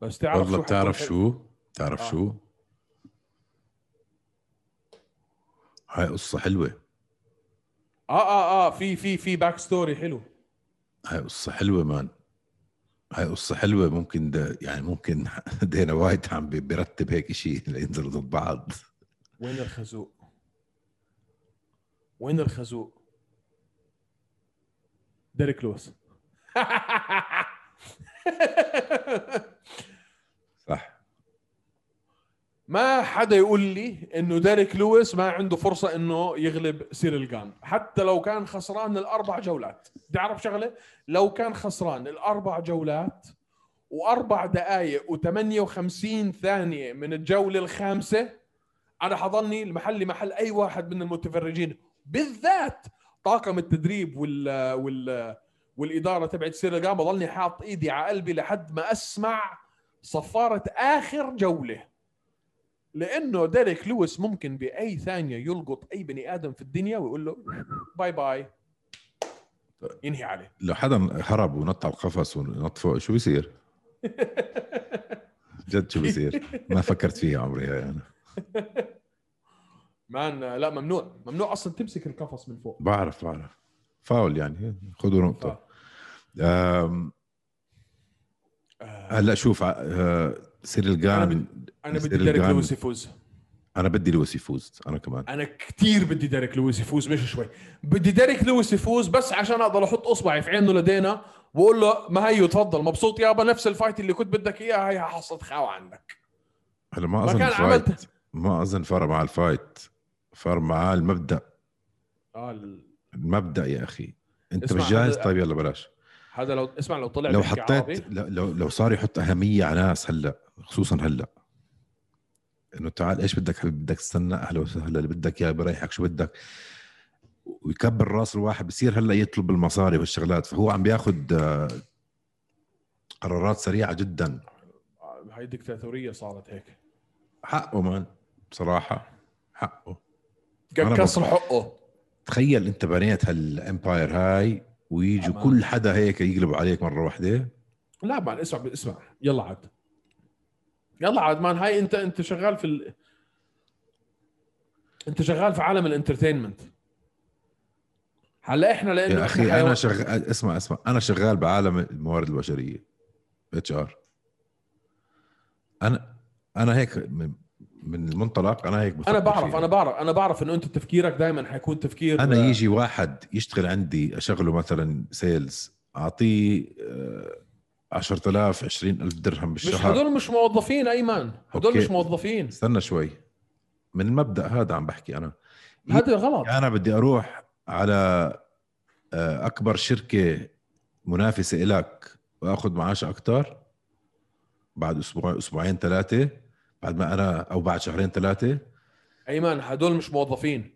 بس تعرف والله شو بتعرف شو؟ بتعرف آه. شو؟ هاي قصة حلوة. آه آه آه في في في back story حلو. هاي قصة حلوة man. هاي قصة حلوة. ممكن ده يعني ممكن دينا وايت عم بي- بيرتب هيك شيء لينزلوا ضد بعض. وين الخازوق؟ وين الخازوق؟ ديريك لويس. ما حدا يقول لي إنه ديريك لويس ما عنده فرصة إنه يغلب سيريل جان. حتى لو كان خسران الأربع جولات. تعرف شغلة؟ لو كان خسران الأربع جولات وأربع دقائق و58 ثانية من الجولة الخامسة أنا حضرني المحلي محل أي واحد من المتفرجين بالذات طاقم التدريب وال وال والإدارة تبعت سيريل قان ضلني حاط إيدي على قلبي لحد ما أسمع صفارة آخر جولة. لأنه ديريك لويس ممكن بأي ثانية يلقط أي بني آدم في الدنيا ويقول له bye bye. ينهي عليه. لو حدا هرب ونط على القفص ونط فوق شو بيصير؟ جد شو بيصير؟ ما فكرت فيها عمري هاي أنا. مان لا ممنوع. ممنوع أصلا تمسك القفص من فوق. بعرف بعرف. فاول يعني. خذوا أم، آه، هلا شوف ع- سيريل أنا الجان بدي أنا بدي ديريك لويس يفوز. أنا بدي لويس يفوز أنا كمان. أنا كثير بدي ديريك لويس يفوز مش شوي. بدي ديريك لويس يفوز بس عشان أقدر أحط أصبعي في عينه لدينا وأقول له ما هيو تفضل مبسوط يابا نفس ال fight اللي كنت بدك اياها هي حصلت خاوة عندك. هلا ما أظن عملت- ما أظن فرق مع ال fight. فرق معاه المبدأ. آه ال- المبدأ يا أخي. أنت مش جاهز؟ طيب يلا بلاش. هذا لو اسمع لو طلع لو حطيت لو لو, صار يحط أهمية على ناس هلأ خصوصا هلأ إنه تعال إيش بدك حبيبي؟ بدك تستنى أهلا وسهلا اللي بدك إياه بريحك شو بدك؟ ويكبر رأس الواحد بصير هلأ يطلب المصاري والشغلات فهو عم بياخد آه، قرارات سريعة جدا. هاي ديكتاتورية صارت هيك. حقه man بصراحة حقه. كسر حقه. تخيل أنت بنيت هال empire هاي ويجوا man. كل حدا هيك يقلب عليك مرة واحدة؟ لا man اسمع اسمع. يلا عاد. يلا عاد man هاي انت انت شغال في ال... انت شغال في عالم ال entertainment. هلا إحنا لأنه يا أخي أنا شغال اسمع اسمع. أنا شغال بعالم الموارد البشرية HR. أنا أنا هيك من من المنطلق أنا هيك بفكر أنا بعرف فيها. أنا بعرف أنا بعرف إنه أنت تفكيرك دائما حيكون تفكير أنا يجي واحد يشتغل عندي أشغله مثلا sales أعطيه آه، 10000 20000 درهم مش بالشهر. هدول مش موظفين أيمن. هدول أوكي. مش موظفين. استنى شوي. من المبدأ هذا عم بحكي أنا. هذا غلط. أنا بدي أروح على آه، أكبر شركة منافسة إلك وأخذ معاش أكثر بعد أسبوع أسبوعين ثلاثة. بعد ما أنا أو بعد شهرين ثلاثة؟ أيمن هدول مش موظفين.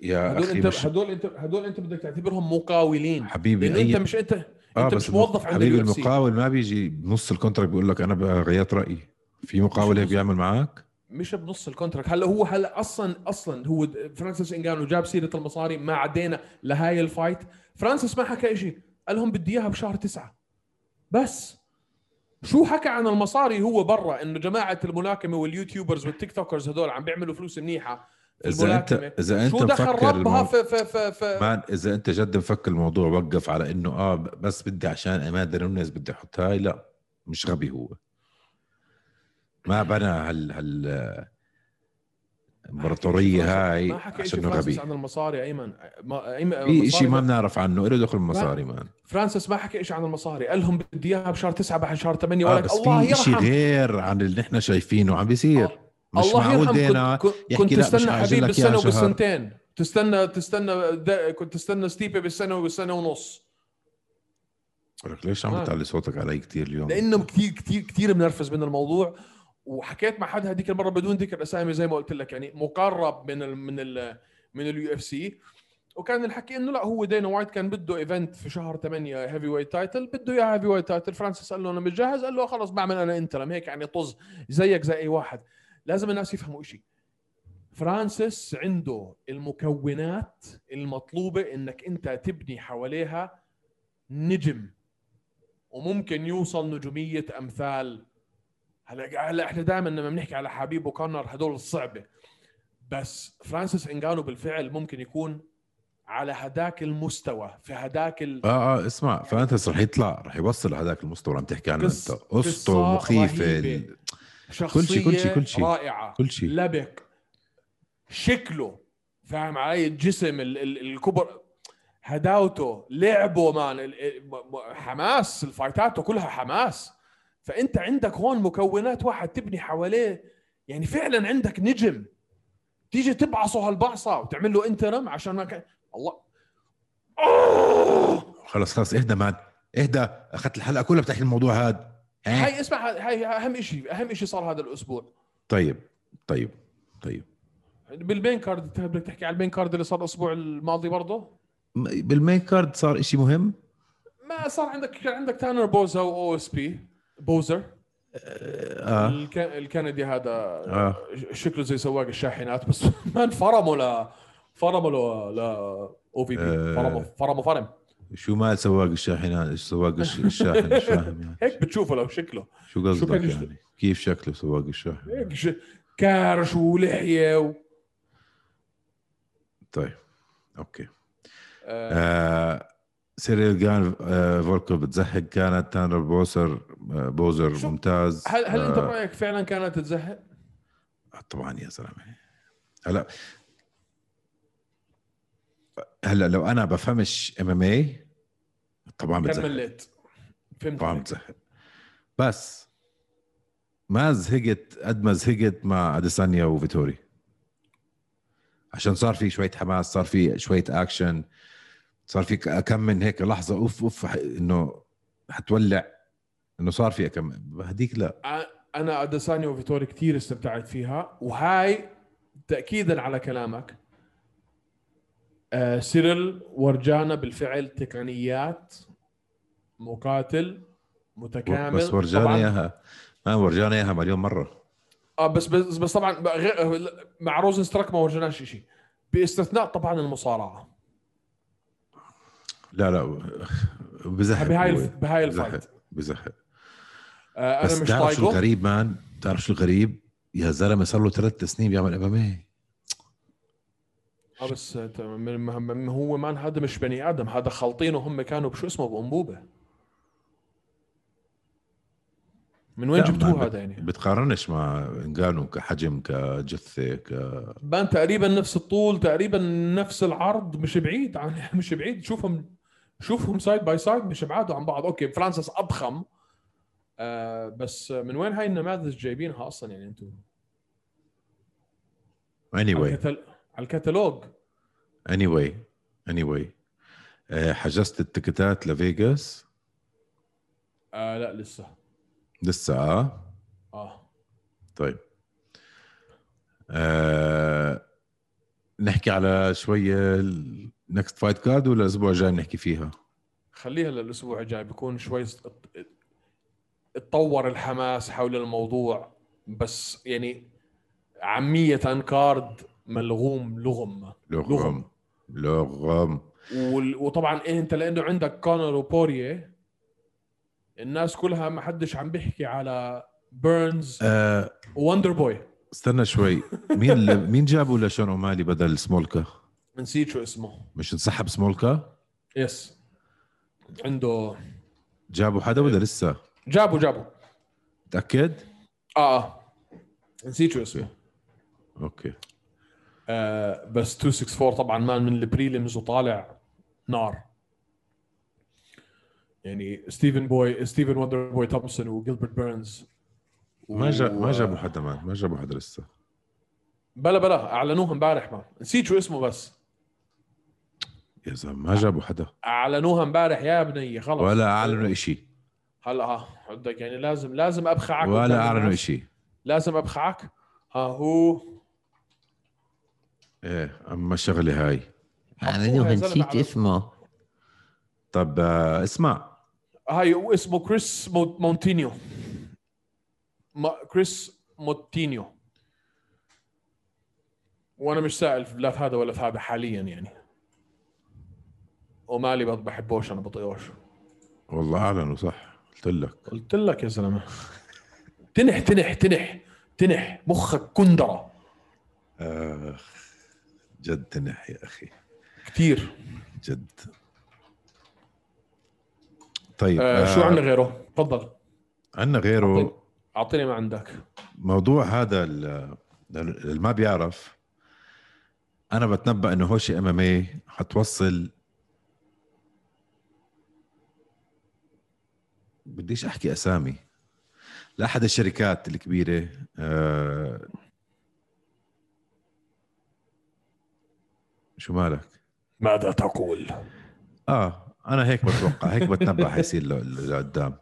يا هدول أخي انت مش هدول انت هدول أنت بدك تعتبرهم مقاولين. حبيبي لأنه أنت أي... مش انت آه أنت بس مش موظف عند حبيبي المقاول ما بيجي بنص ال contract بيقول لك أنا غيرت رأيي. في مقاول هيك بيعمل معك مش بنص ال contract. هلا هو هلا أصلا أصلا هو فرانسيس انجانو جاب سيرة المصاري ما عدينا لهاي ال fight. فرانسيس ما حكى شيء قال لهم بدي إياها بشهر تسعة. بس. شو حكى عن المصاري هو برا إنه جماعة الملاكمة وال YouTubers وال TikTokers هدول عم بيعملوا فلوس منيحة إذا انت إذا أنت شو دخل ربها. في في في, في مان إذا أنت جد مفكر الموضوع وقف على إنه آه بس بدي عشان أماندا نونيز بدي أحط هاي لا مش غبي هو ما بنى هال هال الامبراطوريه هاي عشان غبي. عن المصاري أيمن. ما ايمن في شيء المصاري ما بنعرف عنه. له دخل مصاري man فرانسيس ما حكى شيء عن المصاري. قال لهم بدي إياها بشهر تسعة بعد شهر ثمانية آه ولك بس الله في شيء غير عن اللي نحن شايفينه عم بيصير. مش الله معقول دينا كنت, كنت, تستنى حبيب بالسنة. وبالسنتين. تستنى تستنى كنت تستنى ستيبي بالسنة وبالسنة ونص. لك ليش عم آه. بتعلي صوتك علي كثير اليوم؟ لأنه كثير كثير كثير منرفز من الموضوع. وحكيت مع حد هذيك المرة بدون ذكر أسامي زي ما قلت لك يعني مقرب من ال من ال من ال UFC وكان الحكي إنه لا هو دينا وايت كان بده event في شهر 8 heavyweight title بده إياه heavyweight title فرانسيس قال له أنا مش جاهز قال له خلص بعمل أنا interim هيك يعني طز زيك زي أي واحد. لازم الناس يفهموا شيء فرانسيس عنده المكونات المطلوبة إنك أنت تبني حواليها نجم وممكن يوصل نجومية أمثال هلا هلا إحنا دائما لما بنحكي على حبيب وكونر هدول الصعبه بس فرانسيس انجانو بالفعل ممكن يكون على هداك المستوى في هداك ال... آه آه اسمع فرانسيس رح يطلع رح يوصل لهذاك المستوى اللي عم تحكي عنه أنت. قصته مخيفة. ال- شخصيه كل شيء- كل شيء. رائعة. كل شيء. لبق شكله فاهم علي؟ الجسم ال- ال- الكبر هداوته لعبه مان حماس الفايتاته كلها حماس. فأنت عندك هون مكونات واحد تبني حواليه يعني فعلا عندك نجم. تيجي تبعصه هالبعصه وتعمل له انترم عشان ما كان الله. أوه! خلص خلص اهدى مان اهدى. أخذت الحلقة كلها بتحكي الموضوع هذا. ها؟ هاي اسمع هاي أهم شيء أهم شيء صار هذا الأسبوع. طيب طيب طيب. بال main card انت بدك تحكي على ال main card اللي صار الأسبوع الماضي برضه؟ بال main card صار إشي مهم؟ ما صار عندك كان عندك تانر بوزا و OSP بوزر. الك... الكندي هذا آه. شكله زي سواق الشاحنات بس ما انفرموا ل فرموا ل ل OSP آه. فرموا فرموا فرم. شو مال سواق الشاحنات؟ سواق الش- الشاحن مش فاهم يعني. هيك بتشوفه لو شكله. شو قصدك يشتغل؟ يعني؟ كيف شكله سواق الشاحن؟ هيك ش... كارش ولحية و... طيب. okay. آه. آه سيريل جان آه فولكوف بتزهق كانت تانر بوسر آه بوزر شو- ممتاز. هل هل أنت آه برأيك فعلا كانت تزهق؟ طبعا يا زلمه هلا هلا لو أنا بفهمش MMA طبعا بتزهق. مليت فهمت طبعا. بتزهق. بس ما زهقت قد ما زهقت مع أديسانيا وفيتوري. عشان صار في شوية حماس صار في شوية اكشن صار في كم من هيك لحظة أوف أوف إنه حتولع إنه صار في كم هديك لا. أنا اديساني وفيتوري كثير استمتعت فيها. وهاي تاكيدا على كلامك. آه سيرل ورجانا بالفعل تقنيات مقاتل متكامل. بس ورجانا إياها. ما ورجانا إياها مليون مرة. آه بس بس, بس طبعا مع روزن ستراك ما ورجناش شيء باستثناء طبعا المصارعة. لا لا بزهق بهاي بهاي ال fight. بزهق. آه بس أنا مش تعرف شو الغريب man؟ تعرف شو الغريب؟ يا زلمة صار له ثلاث سنين بيعمل MMA آه بس هو man هذا مش بني آدم هذا خالطينه هم كانوا بشو اسمه؟ بأنبوبة. من وين جبتوه بت- هذا يعني؟ بتقارنش مع انجانو كحجم كجثة ك بان تقريبا نفس الطول تقريبا نفس العرض مش بعيد عن مش بعيد. شوفهم شوفهم side by side مش بعادوا عن بعض. okay فرانسيس أضخم. آه بس من وين هاي النماذج جايبينها أصلا يعني أنتم؟ على, anyway. على الكتالوج. Anyway. Anyway. آه، حجزت التيكتات لفيغاس. آه لا لسه. لسه آه؟ آه. طيب. آه نحكي على شوية ال next fight card ولا الأسبوع الجاي بنحكي فيها؟ خليها للأسبوع الجاي بيكون شوي اتطور الحماس حول الموضوع بس يعني عامية card ملغوم لغم. لغم لغم. وال- وطبعا إيه أنت لأنه عندك كونر وبوارييه الناس كلها ما حدش عم بيحكي على بيرنز. آه ووندر بوي. استنى شوي. مين اللي مين جابوا لشون أومالي بدل سمولكا؟ نسيت شو اسمه. مش انسحب سمولكا؟ yes. عنده جابوا حدا ولا لسه؟ جابوا جابوا متاكد آه آه. نسيت شو اسمه. okay. آه بس 264 طبعا man من ال prelims وطالع نار. يعني ستيفن بوي ستيفن وندر بوي تومسون وجيلبرت بيرنز ما جا ما جابوا حدا man ما جابوا حدا لسه. بلا بلا اعلنوها امبارح man نسيت شو اسمه بس. يا زلمة ما جابوا حدا. اعلنوها امبارح يا بني خلص. ولا أعلنوا شيء هلا ها بدك يعني لازم لازم أبخعك ولا الناس. شيء لازم أبخعك. ها هو. إيه أما الشغله هاي. زلمة نسيت اسمه. طب آه اسمع. هاي اسمه كريس مو- مونتينيو. ما كريس موتينيو وأنا مش سائل لا في هذا ولا في هذا حاليا يعني. أومالي بحبوش أنا بطيقوش. والله أعلنوا صح. قلت لك. قلت لك يا زلمه تنح تنح تنح تنح مخك كندرة. آخ جد تنح يا أخي. كثير جد. طيب آه شو عندنا غيره؟ تفضل. عندنا غيره. اعطيني ما عندك. موضوع هذا ال- اللي ما بيعرف. أنا بتنبأ إنه هوشي إم إم اي حتوصل بديش أحكي أسامي. لاحد الشركات الكبيرة آه شو مالك؟ ماذا تقول؟ آه أنا هيك بتوقع هيك بتنبأ حيصير لقدام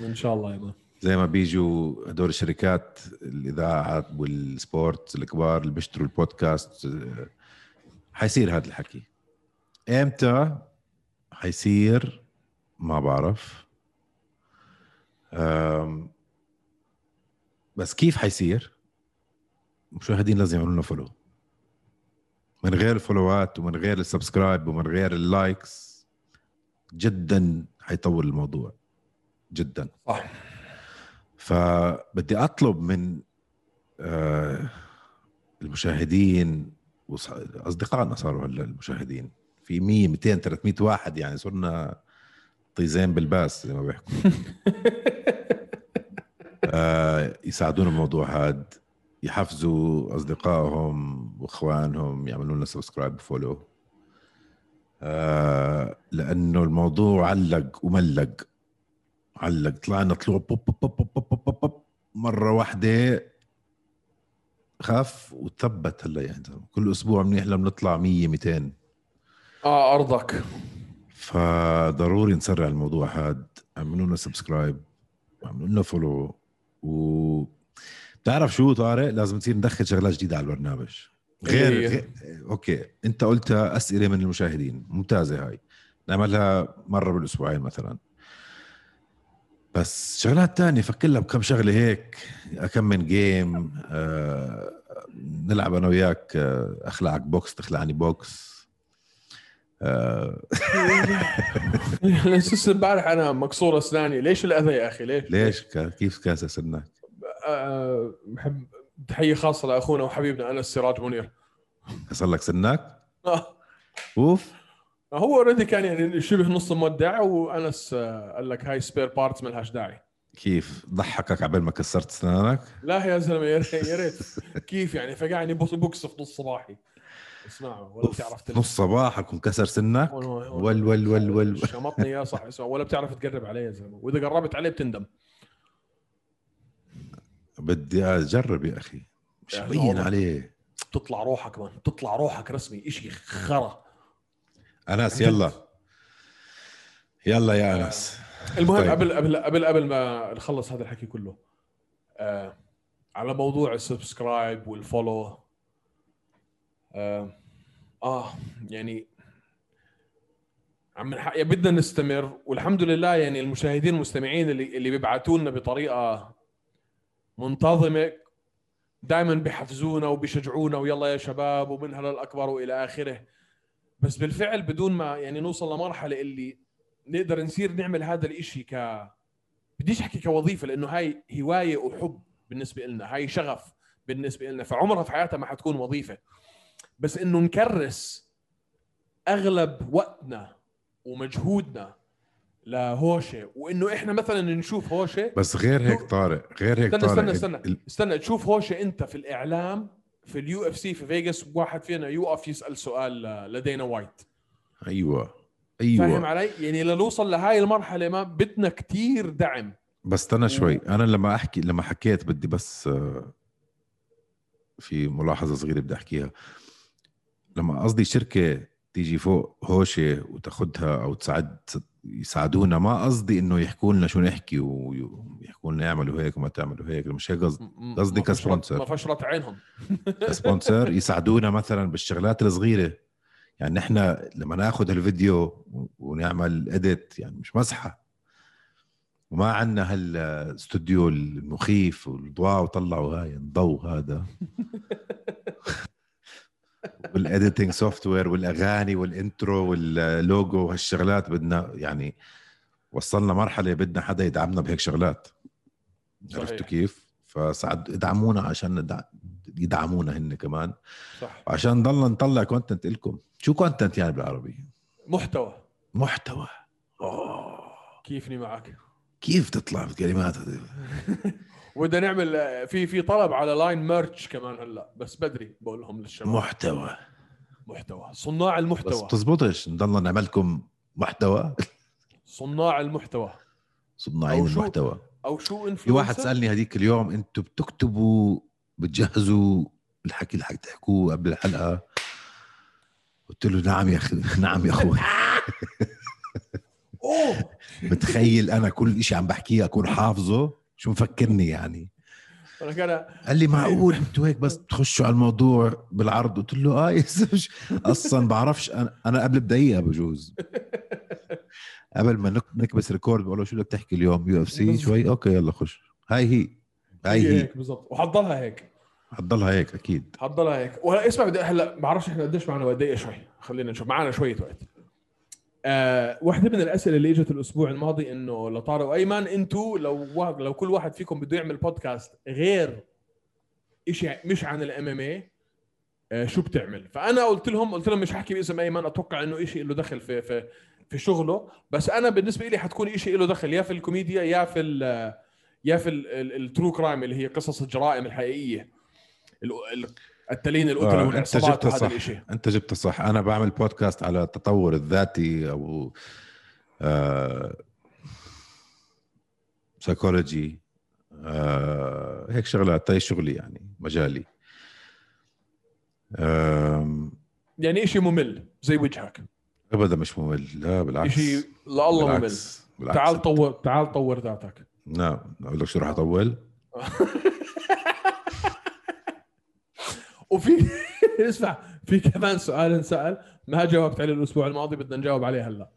إن شاء الله مان زي ما بيجوا هدول الشركات الإذاعات وال sports الكبار اللي بيشتروا البودكاست آه، حيصير هذا الحكي. إمتى حيصير؟ ما بعرف. بس كيف حيصير؟ المشاهدين لازم يعملوا لنا follow من غير ال follow ات ومن غير ال subscribe ومن غير ال likes جدا حيطول الموضوع. جدا. صح. فبدي أطلب من آه، المشاهدين أصدقائنا صاروا هلأ المشاهدين. في 100 200 300 واحد يعني صرنا طيزين بالباس زي ما بيحكوا. يساعدونا بالموضوع هاد يحفزوا أصدقائهم وإخوانهم يعملوا لنا subscribe و follow. آه لأنه الموضوع علق وملق. علق. طلعنا طلوع بوب بوب بوب بوب بوب بوب بوب. مرة واحدة خف وثبت هلا يعني كل أسبوع منيح لما نطلع 100 200 آه أرضك. فضروري نسرع الموضوع هاد. اعملوا لنا subscribe واعملوا لنا follow. و بتعرف شو طارق؟ لازم نصير ندخل شغلات جديدة على البرنامج. غير, هي؟ غير okay أنت قلتها أسئلة من المشاهدين ممتازة هاي. نعملها مرة بالأسبوعين مثلا. بس شغلات تانية فكر لها بكم شغلة هيك كم من game آه نلعب أنا وياك آه أخلعك بوكس تخلعني بوكس. امبارح أنا مكسور أسناني. ليش الأذى يا أخي؟ ليش؟ ليش؟ كيف كاسر سنك آه، بحب تحية خاصة لأخونا وحبيبنا انس سراج منير. كسر لك سنك آه، أوف. هو already كان يعني شبه نص مودع وأنس آه، قال لك هاي spare parts ما لهاش داعي. كيف؟ ضحكك عبال ما كسرت أسنانك؟ لا يا زلمة يا ريت. كيف يعني؟ فقعني بوكس في نص صباحي. اسمع ولا بتعرف تلف نص صباحك ومكسر سنك. ول- ول ول ول شمطني يا صح اسمع ولا بتعرف تقرب علي يا زلمة. وإذا قربت عليه بتندم. بدي أجرب يا أخي. مش مبين. عليه. تطلع روحك man تطلع روحك رسمي اشي خرا. انس يلا. يلا يا انس المهم طيب. قبل قبل قبل قبل ما نخلص هذا الحكي كله آه على موضوع ال subscribe وال follow آه, آه يعني عم بدنا نستمر والحمد لله يعني المشاهدين المستمعين اللي اللي بيبعتوا لنا بطريقة منتظمة دائما بيحفزونا وبيشجعونا ويلا يا شباب ومنها للاكبر وإلى آخره. بس بالفعل بدون ما يعني نوصل لمرحلة اللي نقدر نصير نعمل هذا الإشي ك بديش أحكي كوظيفة لأنه هاي هواية وحب بالنسبة لنا هاي شغف بالنسبة لنا فعمرها في حياتها ما حتكون وظيفة. بس إنه نكرس أغلب وقتنا ومجهودنا لهوشة. وإنه إحنا مثلا نشوف هوشة. بس غير هيك طارق غير هيك استنى طارق استنى ال- استنى استنى تشوف هوشة أنت في الإعلام في ال UFC في فيغاس واحد فينا يوقف يسأل سؤال ل Dana White. أيوه فاهم أيوه علي؟ يعني لنوصل لهاي المرحلة ما بدنا كتير دعم. بس استنى شوي. أنا لما أحكي لما حكيت بدي بس آه، في ملاحظة صغيرة بدي أحكيها. لما قصدي شركة تيجي فوق هوشة وتاخدها أو تساعد يساعدونا ما قصدي إنه يحكوا لنا شو نحكي ويحكوا لنا اعملوا هيك وما تعملوا هيك مش هيك قصدي قصدي ك sponsor. ما فشرت عينهم. sponsor يساعدونا مثلا بالشغلات الصغيرة. يعني نحن لما ناخذ الفيديو ونعمل edit يعني مش مزحة. وما عندنا هالاستوديو المخيف والضوء وطلعوا هاي الضوء هذا. وال editing software والأغاني وال intro وال logo وهالشغلات بدنا يعني وصلنا مرحلة بدنا حدا يدعمنا بهيك شغلات. صحيح. عرفتوا كيف؟ فساعد ادعمونا عشان يدعمونا هن كمان. صح. عشان نضلنا نطلع content لكم. شو content يعني بالعربي؟ محتوى. محتوى. أوه. كيفني معك؟ كيف تطلع بالكلمات هذه وبدنا نعمل في في طلب على line merch كمان هلا بس بدري بقول لهم للشباب. محتوى. محتوى. صناع بس المحتوى بتزبطش. نضلنا نعمل لكم محتوى. صناع المحتوى. صناعين أو؟ المحتوى. أو شو في influencer واحد سألني هذيك اليوم أنتم بتكتبوا بتجهزوا؟ الحكي اللي حتحكوه قبل الحلقة. قلت له نعم يا أخي نعم يا أخوي. أوه! بتخيل أنا كل شيء عم بحكيه أكون حافظه. شو مفكرني يعني؟ قال لي معقول؟ أنتوا هيك بس تخشوا على الموضوع بالعرض. قلت له آه يا أصلا بعرفش. أنا أنا قبل بدقيقة بجوز. قبل ما نك- نكبس record بقول له شو بدك تحكي اليوم؟ UFC. شوي؟ okay يلا خش. هاي هي. هاي هي هيك بالضبط. وحضلها هيك. حتضلها هيك أكيد. حضلها هيك. وهلا اسمع بدي هلا بعرفش إحنا قديش معنا وقت دقيقه شوي. خلينا نشوف. معنا شوية وقت. آه واحدة من الأسئلة اللي إجت الأسبوع الماضي إنه لطارق وأيمن أنتوا لو لو كل واحد فيكم بده يعمل بودكاست غير إشي مش عن ال MMA شو بتعمل؟ فأنا قلت لهم قلت لهم مش حكي باسم أيمن أتوقع إنه إشي له دخل في في في شغله بس أنا بالنسبة لي حتكون إشي له دخل يا في الكوميديا يا في يا في ال true crime اللي هي قصص الجرائم الحقيقية ال- ال- التلين القتل آه، أنت وهذا صح. أنت جبتها صح. أنا بعمل بودكاست على التطور الذاتي أو آه سايكولوجي آه هيك شغلات هي شغلي يعني مجالي. آم، يعني إشي ممل زي وجهك. ابدا مش ممل. لا بالعكس. شيء لله ممل. بالعكس. تعال طور تعال طور ذاتك. لا أقول لك شو راح أطول؟ وفي اسمع في كمان سؤال انسأل ما جاوبت عليه الأسبوع الماضي بدنا نجاوب عليه هلا.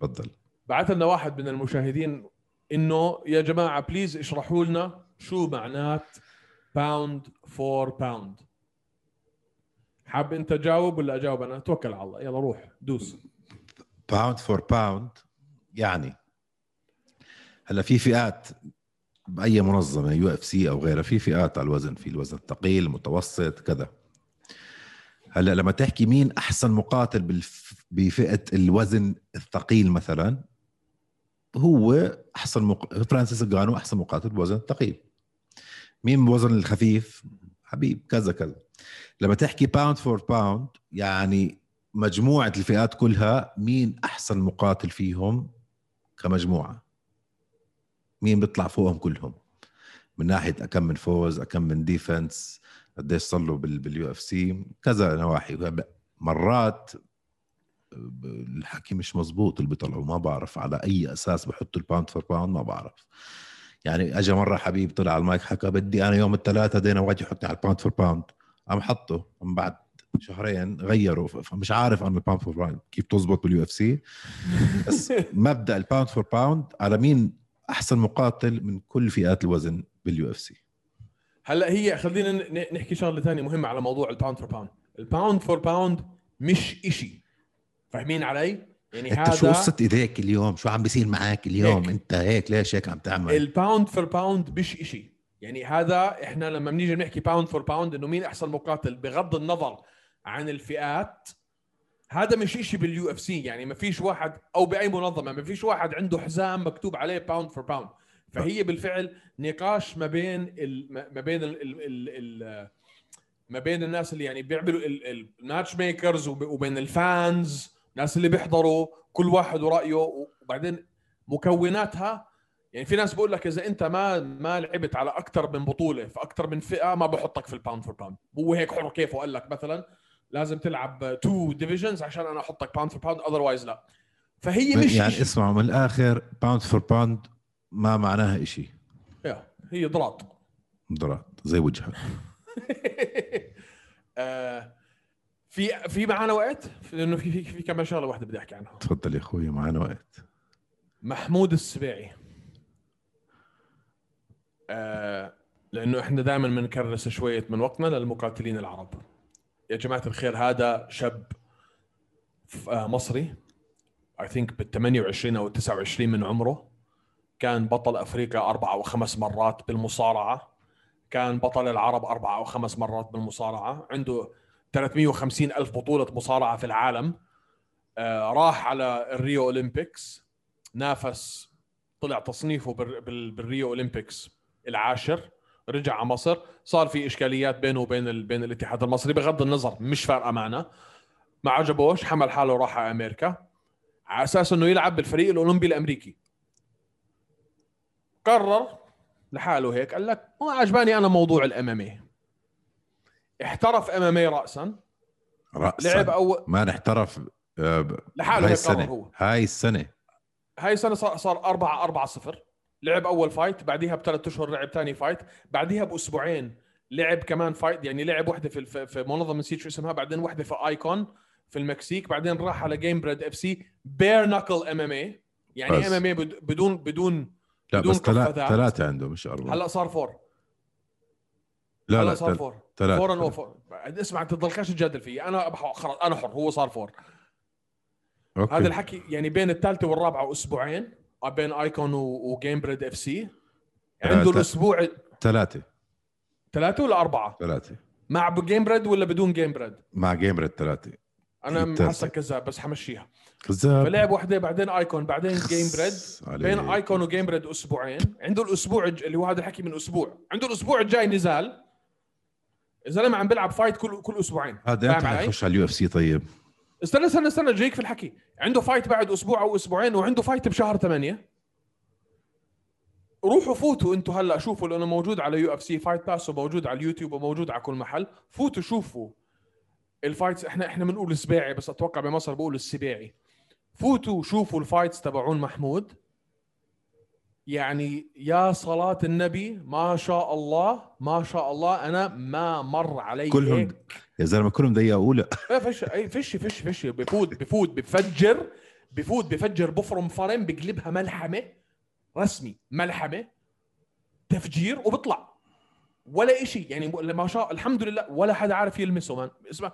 تفضل. بعث لنا واحد من المشاهدين إنه يا جماعة please اشرحوا لنا شو معنات pound for pound حاب أنت تجاوب ولا أجاوب أنا؟ توكل على الله. يلا روح دوس. pound for pound يعني هلا في فئات بأي منظمة UFC أو غيرها في فئات على الوزن في الوزن الثقيل المتوسط كذا. هلأ لما تحكي مين أحسن مقاتل. بفئة الوزن الثقيل مثلا هو أحسن مق... فرانسيس نجانو أحسن مقاتل بوزن الثقيل مين بوزن الخفيف؟ حبيب كذا كذا. لما تحكي pound for pound يعني مجموعة الفئات كلها مين أحسن مقاتل فيهم كمجموعة؟ مين بيطلع فوقهم كلهم؟ من ناحية كم من فوز كم من defense قديش صار له بال UFC كذا نواحي. مرات الحكي مش مزبوط اللي بيطلعوا ما بعرف على أي أساس بحطوا ال pound for pound ما بعرف. يعني اجى مرة حبيب طلع على المايك حكى بدي أنا يوم الثلاثاء دينا وايت ييجي يحطني على ال pound for pound قام حطه. من بعد شهرين غيروا. فمش عارف أنا ال pound for pound كيف تزبط بال UFC بس مبدأ ال pound for pound على مين أحسن مقاتل من كل فئات الوزن بال UFC. هلا هي خلينا ن- نحكي شغلة ثانية مهمة على موضوع ال pound for pound ال pound for pound مش إشي. فاهمين علي؟ يعني أنت شو هذا قصة ايديك اليوم؟ شو عم بيصير معك اليوم؟ هيك. أنت هيك ليش هيك عم تعمل؟ ال pound for pound مش إشي. يعني هذا إحنا لما بنيجي بنحكي pound for pound إنه مين أحسن مقاتل؟ بغض النظر عن الفئات هذا مش إشي بال UFC يعني ما فيش واحد أو بأي منظمة ما فيش واحد عنده حزام مكتوب عليه pound for pound فهي بالفعل نقاش ما بين ال ما بين ال ال ال ال ما بين الناس اللي يعني بيعملوا ال matchmakers وبين ال fans الناس اللي بيحضروا كل واحد ورأيه وبعدين مكوناتها. يعني في ناس بقول لك إذا أنت ما ما لعبت على أكثر من بطولة في أكثر من فئة ما بحطك في ال pound for pound هو هيك حر كيفه قال لك مثلا. لازم تلعب two divisions عشان أنا أحطك pound for pound otherwise لا. فهي مش يعني إشي. اسمعوا من الآخر pound for pound ما معناها يا، هي ضراط. ضراط زي وجهك. آه، في في معنا وقت؟ لأنه في في في كمان شغلة واحدة بدي أحكي عنها. تفضل يا أخوي معنا وقت. محمود السبيعي. آه لأنه إحنا دائما بنكرس شوية من وقتنا للمقاتلين العرب. يا جماعة الخير هذا شاب آه مصري اي ثينك بال 28 أو 29 من عمره. كان بطل أفريقيا أربع أو خمس مرات بالمصارعة. كان بطل العرب أربع أو خمس مرات بالمصارعة. عنده 350 ألف بطولة مصارعة في العالم. آه راح على الريو أولمبيكس. نافس طلع تصنيفه بال- بال- بالريو أولمبيكس العاشر. رجع على مصر صار في إشكاليات بينه وبين ال... بين الاتحاد المصري بغض النظر مش فارقة معنا. ما عجبوش حمل حاله وراح على أمريكا. على أساس إنه يلعب بالفريق الأولمبي الأمريكي. قرر لحاله هيك قال لك ما عجباني أنا موضوع الام احترف إم رأسا. لعب أول ما نحترف آه، لحاله هاي السنة. هو. هاي السنة. هاي السنة صار صار 4 4 0 لعب أول فايت بعديها بثلاث أشهر لعب ثاني فايت بعديها بأسبوعين لعب كمان فايت يعني لعب وحدة في في- في منظمة نسيت شو اسمها بعدين وحدة في ايكون في المكسيك بعدين راح على جيم بريد اف سي بير نكل ام ام اي يعني. ام ام اي بدون بدون لا بدون بس. ثلاثة عنده مش أربعة هلا صار فور لا هلا لا صار فور ثلاثة. فور أو فور اسمع انت تضلكش تجادل فيي أنا خلص أنا حر هو صار فور أوكي. هذا الحكي يعني بين الثالثة والرابعة أسبوعين بين آيكون وجيم بريد اف سي عنده. الأسبوع ثلاثة. ثلاثة ولا أربعة؟ ثلاثة. مع جيم بريد ولا بدون جيم بريد مع جيمر الثلاثه أنا التالتة. محسك كذاب بس حمشيها. كذاب. فلعب وحده بعدين iKON بعدين Gamebred. بين iKON و Gamebred أسبوعين. عنده الأسبوع الج- اللي هو هذا الحكي من أسبوع. عنده الأسبوع الجاي نزال. الزلمه عم بيلعب fight كل كل أسبوعين. هذا إمتى؟ حيخش على ال UFC طيب. استنى استنى استنى جايك في الحكي. عنده fight بعد أسبوع أو أسبوعين وعنده fight بشهر ثمانية. روحوا فوتوا أنتم هلا شوفوا لأنه موجود على UFC Fight Pass وموجود على اليوتيوب وموجود على كل محل. فوتوا شوفوا ال fights إحنا إحنا بنقول السباعي بس أتوقع بمصر بقول السباعي. فوتوا شوفوا الفايتس تبعون محمود. يعني يا صلاة النبي ما شاء الله ما شاء الله أنا ما مر علي كلهم. هيك. يا زلمة كلهم دقيقة أولى. لا فش اي فش فش فش. بفوت بفوت بفجر بفوت بفجر بفرم فرم بقلبها ملحمة. رسمي ملحمة. تفجير وبطلع. ولا إشي. يعني ما شاء الحمد لله ولا حدا عارف يلمسه. Man اسمع.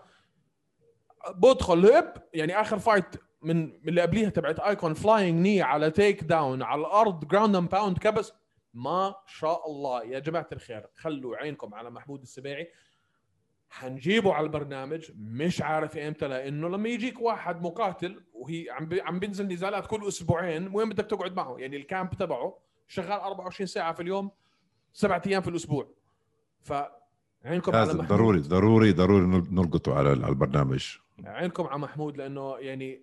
بدخل هب. يعني آخر fight من اللي قبليها تبعت iKON flying knee على takedown على الأرض ground and pound كبس. ما شاء الله. يا جماعة الخير خلوا عينكم على محمود السباعي. حنجيبه على البرنامج مش عارف إمتى لأنه لما يجيك واحد مقاتل وهي عم بي عم بينزل نزالات كل أسبوعين وين بدك تقعد معه؟ يعني ال camp تبعه شغال 24 ساعة في اليوم سبعة أيام في الأسبوع. فعينكم على لازم محمود. ضروري ضروري ضروري نل- نلقطه على على البرنامج. عينكم على محمود لأنه يعني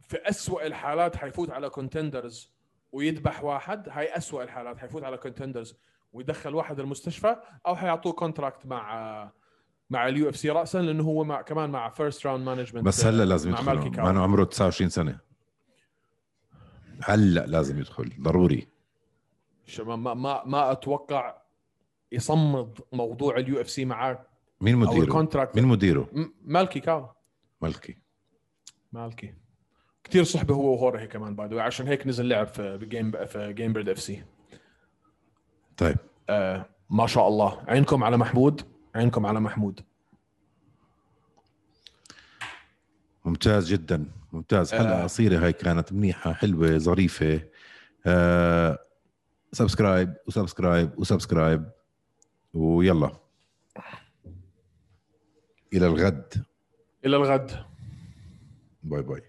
في أسوأ الحالات حيفوت على Contenders ويذبح واحد هاي أسوأ الحالات حيفوت على Contenders ويدخل واحد المستشفى أو حيعطوه contract مع مع ال UFC راسا لأنه هو مع كمان مع First Round Management بس هلا لازم مع مالكي يدخل. مع إنه عمره 29 سنة. هلا لازم يدخل. ضروري. ش- ما ما ما, أتوقع يصمد موضوع ال UFC معاه مين مديره؟ مين مديره؟ مالكي كاوا مالكي. مالكي كثير صحبة هو وخورخي كمان بعد عشان هيك نزل لعب في Game في Gamebred FC طيب. آه ما شاء الله. عينكم على محمود. عينكم على محمود. ممتاز جدا ممتاز. حلقة آه. قصيرة هاي كانت منيحة حلوة ظريفة. آه subscribe و subscribe و subscribe ويلا. إلى الغد. إلى الغد. bye bye.